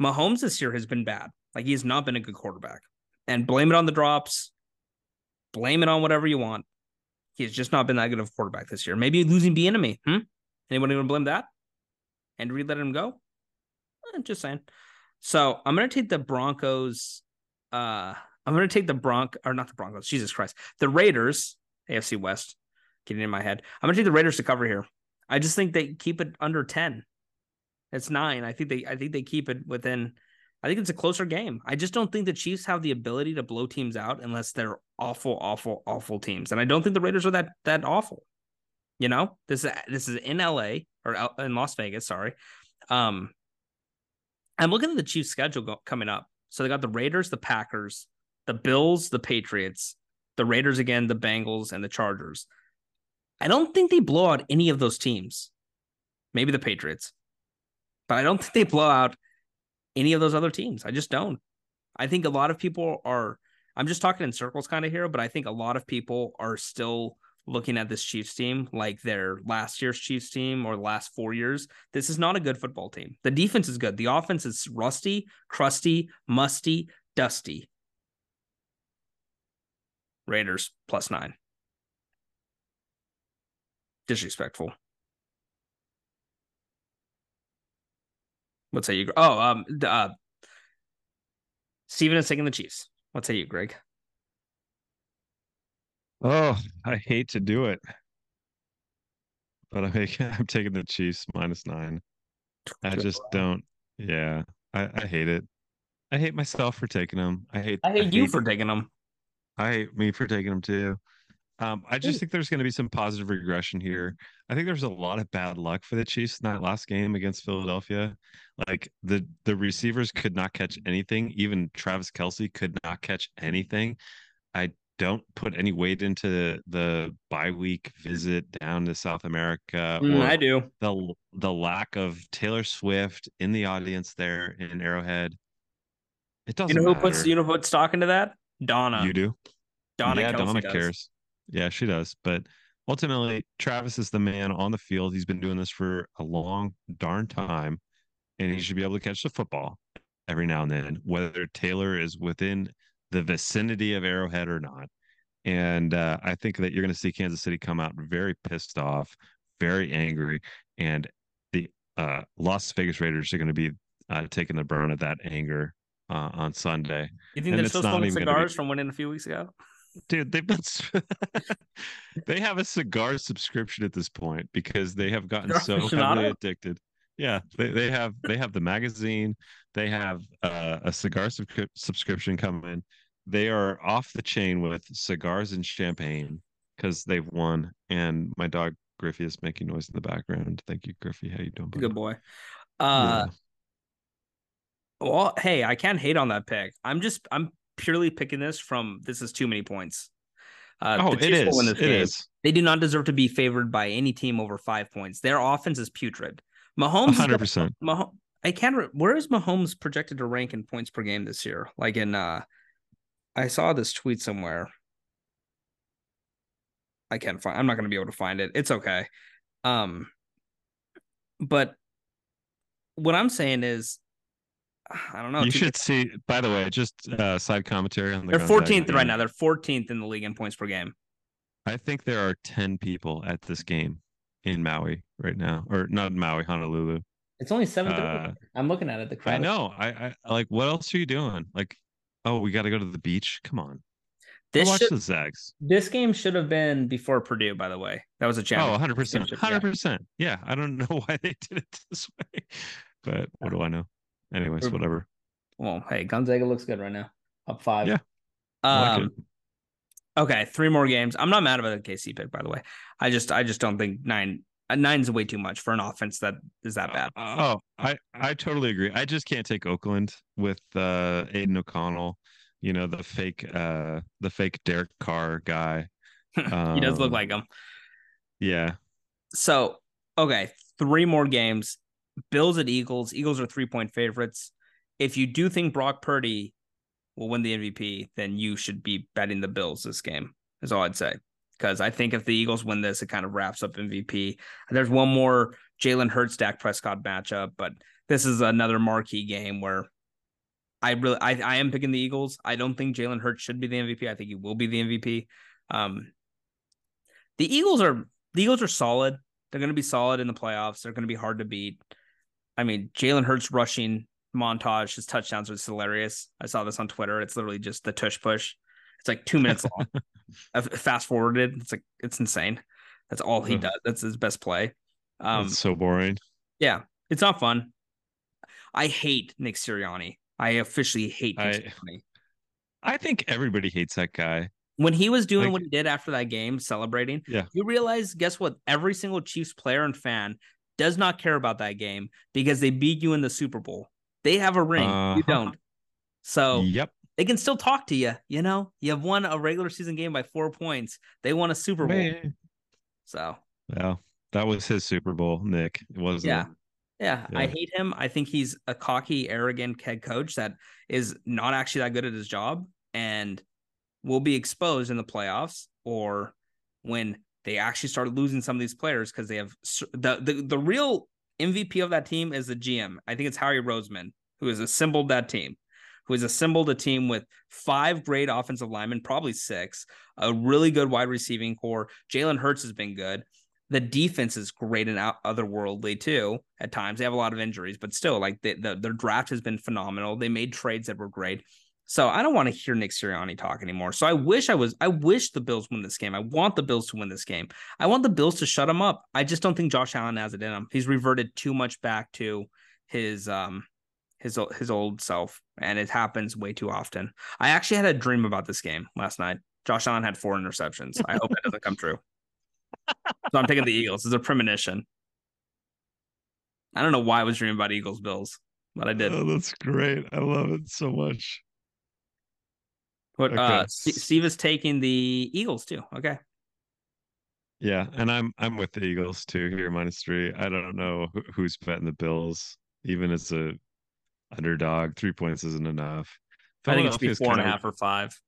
Mahomes this year has been bad. Like he has not been a good quarterback. And blame it on the drops. Blame it on whatever you want. He has just not been that good of a quarterback this year. Maybe losing the enemy. Hmm? Anyone going to blame that? and Reid let him go. I'm just saying. So I'm gonna take the Broncos. Uh, I'm gonna take the Bronc or not the Broncos. Jesus Christ, the Raiders, AFC West. Getting in my head. I'm gonna take the Raiders to cover here. I just think they keep it under ten. It's nine. I think they. I think they keep it within. I think it's a closer game. I just don't think the Chiefs have the ability to blow teams out unless they're awful, awful, awful teams. And I don't think the Raiders are that that awful. You know, this is this is in LA or in Las Vegas. Sorry. Um, I'm looking at the Chiefs' schedule go- coming up. So they got the Raiders, the Packers, the Bills, the Patriots, the Raiders again, the Bengals, and the Chargers. I don't think they blow out any of those teams. Maybe the Patriots, but I don't think they blow out any of those other teams. I just don't. I think a lot of people are. I'm just talking in circles kind of here, but I think a lot of people are still looking at this Chiefs team like their last year's Chiefs team or the last four years. This is not a good football team. The defense is good. The offense is rusty, crusty, musty, dusty. Raiders plus nine. Disrespectful. What say you? Oh, um, uh, Steven is taking the Chiefs. What say you, Greg? Oh, I hate to do it, but I'm making, I'm taking the Chiefs minus nine. I just don't. Yeah, I, I hate it. I hate myself for taking them. I hate. I hate, I hate you for taking them. I hate me for taking them too. Um, I just think there's going to be some positive regression here. I think there's a lot of bad luck for the Chiefs in that last game against Philadelphia. Like the the receivers could not catch anything. Even Travis Kelce could not catch anything. I don't put any weight into the bye week visit down to South America. Mm, I do. The the lack of Taylor Swift in the audience there in Arrowhead. It doesn't. You know who matter. puts you know who puts stock into that? Donna. You do. Donna. Yeah, Kelce Donna does. cares. Yeah, she does. But ultimately, Travis is the man on the field. He's been doing this for a long darn time, and he should be able to catch the football every now and then, whether Taylor is within the vicinity of Arrowhead or not. And uh, I think that you're going to see Kansas City come out very pissed off, very angry, and the uh, Las Vegas Raiders are going to be uh, taking the brunt of that anger uh, on Sunday. You think And they're still smoking gonna be- cigars from winning a few weeks ago? Dude they've been they have a cigar subscription at this point because they have gotten so heavily addicted yeah they, they have they have the magazine they have uh, a cigar subscri- subscription coming they are off the chain with cigars and champagne because they've won and my dog griffey is making noise in the background thank you griffey how you doing buddy? Good boy. Uh, Yeah. well, hey, I can't hate on that pick. I'm just I'm purely picking this from this is too many points. Uh, oh it will it game. is They do not deserve to be favored by any team over five points. Their offense is putrid. Mahomes, 100% Mah- I can't. Re- where is Mahomes projected to rank in points per game this year? Like in, uh I saw this tweet somewhere. I can't find. I'm not going to be able to find it. It's okay. Um, but what I'm saying is, I don't know. you two- should see by the way just uh side commentary on the They're 14th right now. They're 14th in the league in points per game. I think there are 10 people at this game in Maui right now, or not in Maui, Honolulu. It's only seven. Uh, I'm looking at it. The crowd. I know. I, I like, what else are you doing? Like, oh, we got to go to the beach. Come on. This watch should, the Zags. this game should have been before Purdue. By the way, that was a challenge. Oh, 100%. 100%. Yeah. I don't know why they did it this way, but what do I know? Anyways, We're- whatever. Well, hey, Gonzaga looks good right now. Up five. Yeah, I like Um. Okay, three more games. I'm not mad about the KC pick, by the way. I just, I just don't think nine, uh, nine's way too much for an offense that is that bad. Oh, I, I totally agree. I just can't take Oakland with uh Aidan O'Connell, you know, the fake uh the fake Derek Carr guy. he does look um, like him. Yeah. So, okay, three more games. Bills at Eagles. Eagles are three point favorites. If you do think Brock Purdy will win the MVP, then you should be betting the Bills this game, is all I'd say. Because I think if the Eagles win this, it kind of wraps up MVP. There's one more Jalen Hurts Dak Prescott matchup, but this is another marquee game where I really I, I am picking the Eagles. I don't think Jalen Hurts should be the MVP. I think he will be the MVP. Um, the Eagles are the Eagles are solid. They're going to be solid in the playoffs. They're going to be hard to beat. I mean, Jalen Hurts rushing montage, his touchdowns are hilarious. I saw this on Twitter. It's literally just the tush push. It's like two minutes long. Fast forwarded. It's like it's insane. That's all he does. That's his best play. Um, That's so boring. Yeah, it's not fun. I hate Nick Sirianni. I officially hate Nick I, Sirianni. I think everybody hates that guy. When he was doing like, what he did after that game, celebrating, yeah, you realize, guess what? Every single Chiefs player and fan does not care about that game because they beat you in the Super Bowl. They have a ring. Uh-huh. You don't. So yep. They can still talk to you, you know. You have won a regular season game by four points. They won a Super Bowl. Man. So yeah, that was his Super Bowl, Nick. It wasn't. Yeah. yeah. yeah, I hate him. I think he's a cocky, arrogant head coach that is not actually that good at his job and will be exposed in the playoffs or when they actually started losing some of these players because they have the, the the real MVP of that team is the GM. I think it's Harry Roseman who has assembled that team, who has assembled a team with five great offensive linemen, probably six, a really good wide receiving corps. Jalen Hurts has been good. The defense is great and otherworldly too. At times, they have a lot of injuries, but still, like the, the, their draft has been phenomenal. They made trades that were great. So I don't want to hear Nick Sirianni talk anymore. So I wish I was I wish the Bills win this game. I want the Bills to win this game. I want the Bills to shut him up. I just don't think Josh Allen has it in him. He's reverted too much back to his um his his old self and it happens way too often. I actually had a dream about this game last night. Josh Allen had four interceptions. I hope that doesn't come true. So I'm taking the Eagles. It's a premonition. I don't know why I was dreaming about Eagles Bills, but I did. Oh, that's great. I love it so much. But okay. uh, Steve is taking the Eagles too. Okay. Yeah, and I'm I'm with the Eagles too here minus three. I don't know who's betting the Bills, even as a underdog. Three points isn't enough. I think it's be four and a half or five.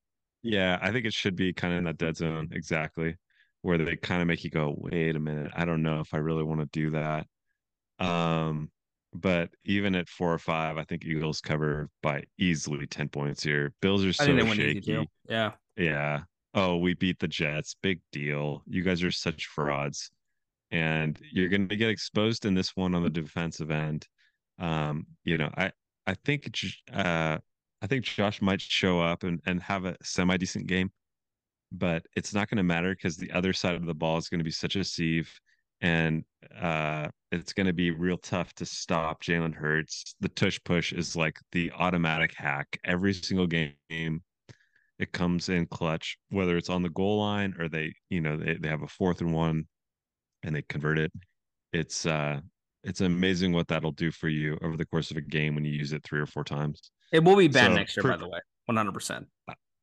Yeah, I think it should be kind of in that dead zone exactly, where they kind of make you go, wait a minute, I don't know if I really want to do that. Um, but even at four or five, I think Eagles cover by easily 10 points here. Bills are so shaky. Yeah. Yeah. Oh, we beat the Jets. Big deal. You guys are such frauds. And you're going to get exposed in this one on the defensive end. Um, you know, I I think uh I think Josh might show up and, and have a semi decent game, but it's not going to matter because the other side of the ball is going to be such a sieve and uh, it's going to be real tough to stop Jalen Hurts. The tush push is like the automatic hack. Every single game, it comes in clutch, whether it's on the goal line or they, you know, they, they have a fourth and one and they convert it. It's uh, it's amazing what that'll do for you over the course of a game when you use it three or four times. It will be bad so next year, for, by the way, one hundred percent.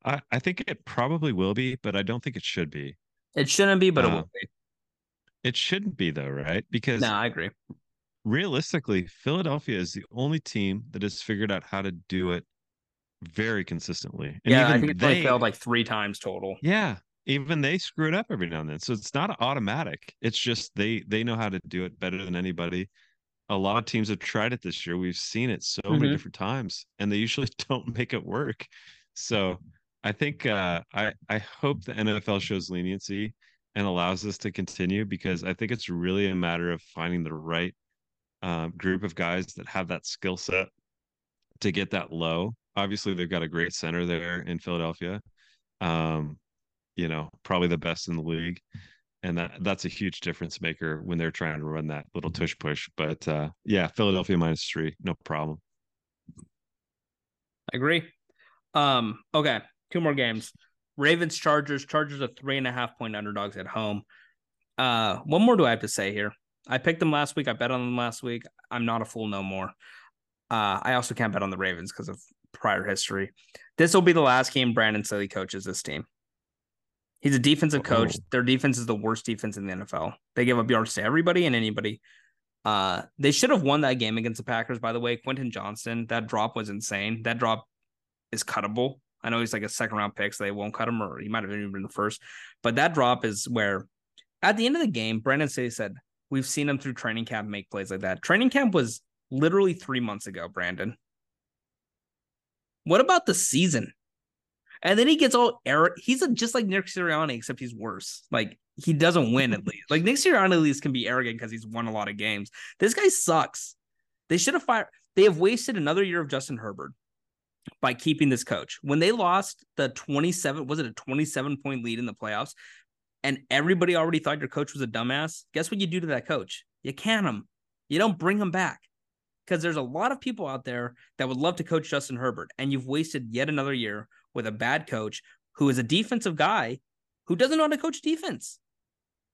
I I think it probably will be, but I don't think it should be. It shouldn't be, but uh, it will be. It shouldn't be though, right? Because no, I agree. Realistically, Philadelphia is the only team that has figured out how to do it very consistently. And yeah, I think they failed like three times total. Yeah, even they screw it up every now and then. So it's not automatic. It's just they they know how to do it better than anybody. A lot of teams have tried it this year. We've seen it so mm-hmm. many different times, and they usually don't make it work. So I think uh, I I hope the NFL shows leniency and allows this to continue because I think it's really a matter of finding the right uh, group of guys that have that skill set to get that low. Obviously, they've got a great center there in Philadelphia. Um, you know, probably the best in the league. And that that's a huge difference maker when they're trying to run that little tush push. But uh, yeah, Philadelphia minus three, no problem. I agree. Um, okay, two more games. Ravens, Chargers. Chargers are three and a half point underdogs at home. Uh, what more do I have to say here? I picked them last week. I bet on them last week. I'm not a fool no more. Uh, I also can't bet on the Ravens because of prior history. This will be the last game Brandon Staley coaches this team. He's a defensive coach. Oh. Their defense is the worst defense in the NFL. They give up yards to everybody and anybody. Uh, they should have won that game against the Packers, by the way. Quentin Johnston, that drop was insane. That drop is cuttable. I know he's like a second round pick, so they won't cut him, or he might have even been the first. But that drop is where, at the end of the game, Brandon Staley said, "We've seen him through training camp make plays like that." Training camp was literally three months ago, Brandon. What about the season? And then he gets all error. He's a, just like Nick Sirianni, except he's worse. Like he doesn't win at least. Like Nick Sirianni at least can be arrogant because he's won a lot of games. This guy sucks. They should have fired. They have wasted another year of Justin Herbert by keeping this coach. When they lost the 27, was it a 27 point lead in the playoffs? And everybody already thought your coach was a dumbass. Guess what you do to that coach? You can him. You don't bring him back because there's a lot of people out there that would love to coach Justin Herbert, and you've wasted yet another year with a bad coach who is a defensive guy who doesn't know how to coach defense.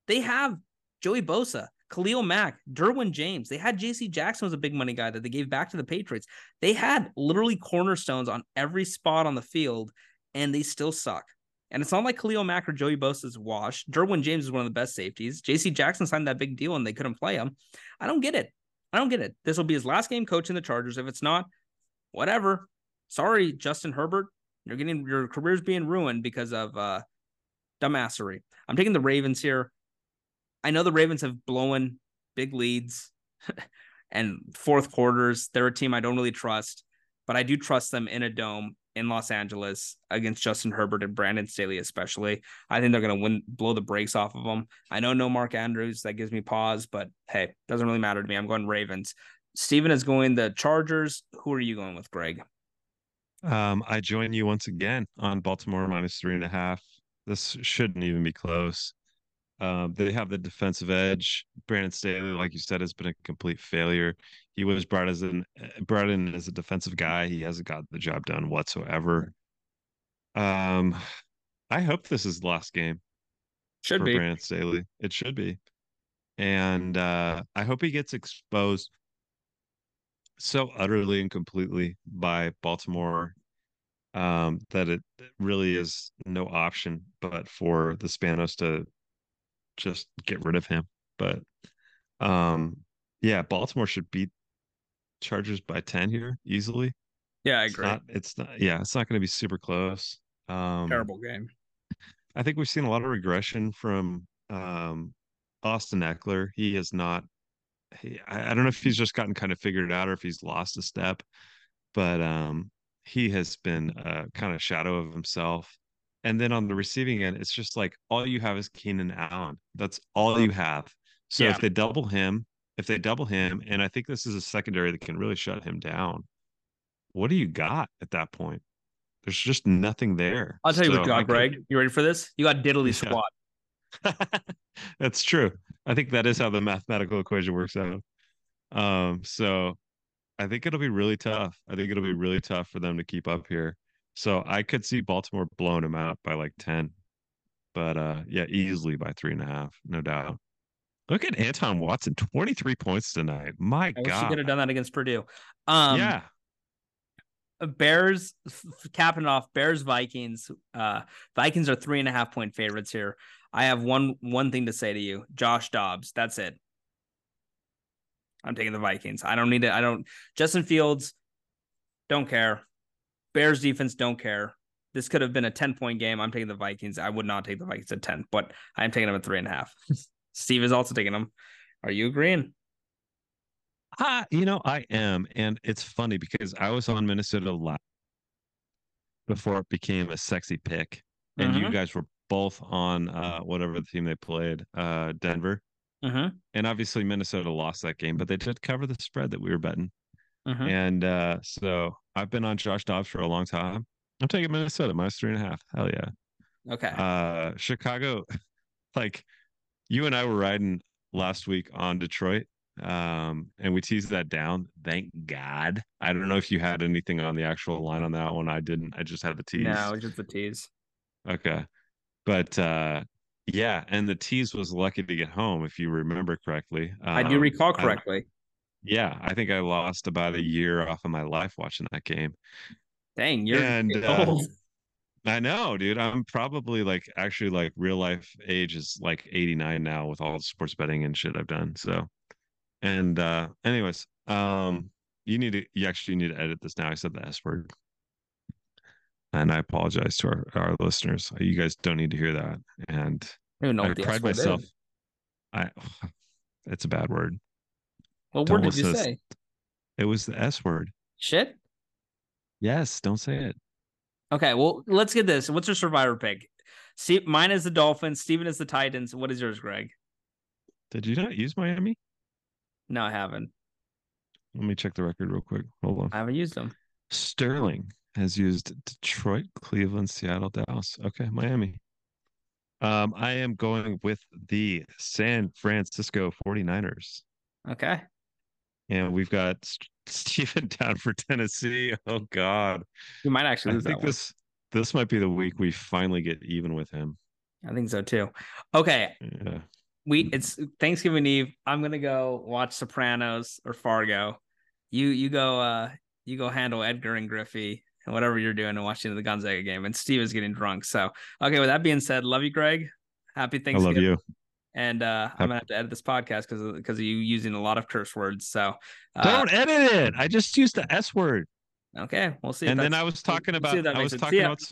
They have Joey Bosa, Khalil Mack, Derwin James. They had JC Jackson was a big money guy that they gave back to the Patriots. They had literally cornerstones on every spot on the field, and they still suck. And it's not like Khalil Mack or Joey Bosa's washed. Derwin James is one of the best safeties. JC Jackson signed that big deal and they couldn't play him. I don't get it. I don't get it. This will be his last game coaching the Chargers. If it's not, whatever. Sorry, Justin Herbert. You're getting your career's being ruined because of uh dumbassery. I'm taking the Ravens here. I know the Ravens have blown big leads and fourth quarters. They're a team I don't really trust, but I do trust them in a dome in Los Angeles against Justin Herbert and Brandon Staley, especially. I think they're going to win, blow the brakes off of them. I know no Mark Andrews. That gives me pause, but hey, doesn't really matter to me. I'm going Ravens. Steven is going the Chargers. Who are you going with, Greg? Um, I join you once again on Baltimore minus three and a half. This shouldn't even be close. Um, they have the defensive edge. Brandon Staley, like you said, has been a complete failure. He was brought as an brought in as a defensive guy. He hasn't got the job done whatsoever. Um, I hope this is the last game. Should for be Brandon Staley. It should be, and uh, I hope he gets exposed so utterly and completely by Baltimore um, that it really is no option but for the Spanos to just get rid of him. But um yeah, Baltimore should beat Chargers by 10 here easily. Yeah, I agree. It's not, it's not yeah, it's not going to be super close. Um terrible game. I think we've seen a lot of regression from um Austin Ekeler. He has not he, I, I don't know if he's just gotten kind of figured out or if he's lost a step, but um he has been a kind of shadow of himself. And then on the receiving end, it's just like all you have is Keenan Allen. That's all you have. So yeah. if they double him, if they double him, and I think this is a secondary that can really shut him down, what do you got at that point? There's just nothing there. I'll tell so you what, got, Greg. You ready for this? You got diddly yeah. squat. That's true. I think that is how the mathematical equation works out. Um, so I think it'll be really tough. I think it'll be really tough for them to keep up here. So I could see Baltimore blowing them out by like 10. But uh yeah, easily by three and a half, no doubt. Look at Anton Watson, 23 points tonight. My I God. Wish could have done that against Purdue. Um yeah. Bears capping off Bears Vikings. Uh Vikings are three and a half point favorites here. I have one one thing to say to you. Josh Dobbs. That's it. I'm taking the Vikings. I don't need it. I don't Justin Fields, don't care. Bears defense don't care. This could have been a 10 point game. I'm taking the Vikings. I would not take the Vikings at 10, but I'm taking them at three and a half. Steve is also taking them. Are you agreeing? Ah, you know, I am. And it's funny because I was on Minnesota a lot before it became a sexy pick. And mm-hmm. you guys were both on uh, whatever the team they played, uh, Denver. Mm-hmm. And obviously Minnesota lost that game, but they did cover the spread that we were betting. Mm-hmm. And uh, so I've been on Josh Dobbs for a long time. I'm taking Minnesota minus three and a half. Hell yeah. Okay. Uh, Chicago, like you and I were riding last week on Detroit, um, and we teased that down. Thank God. I don't know if you had anything on the actual line on that one. I didn't. I just had the tease. No, just the tease. Okay, but uh, yeah, and the tease was lucky to get home, if you remember correctly. Um, I do um, recall correctly. Yeah, I think I lost about a year off of my life watching that game. Dang, you're and, uh, I know, dude. I'm probably like actually like real life age is like 89 now with all the sports betting and shit I've done. So, and uh anyways, um, you need to you actually need to edit this now. I said the S word. And I apologize to our, our listeners. You guys don't need to hear that. And I, I pride myself. Is. I it's a bad word. What don't word did you say? It was the S word. Shit. Yes, don't say it. Okay, well, let's get this. What's your survivor pick? See, mine is the Dolphins. Steven is the Titans. What is yours, Greg? Did you not use Miami? No, I haven't. Let me check the record real quick. Hold on. I haven't used them. Sterling has used Detroit, Cleveland, Seattle, Dallas. Okay, Miami. Um, I am going with the San Francisco 49ers. Okay. And we've got Stephen down for Tennessee. Oh God. We might actually I think that one. this this might be the week we finally get even with him. I think so too. Okay. Yeah. We it's Thanksgiving Eve. I'm gonna go watch Sopranos or Fargo. You you go uh you go handle Edgar and Griffey and whatever you're doing and watching the Gonzaga game. And Steve is getting drunk. So okay, with that being said, love you, Greg. Happy Thanksgiving. I love you. And uh, I'm gonna have to edit this podcast because because of you using a lot of curse words. So uh, Don't edit it. I just used the S word. okay, we'll see. And then I was talking about see if that I was talking about some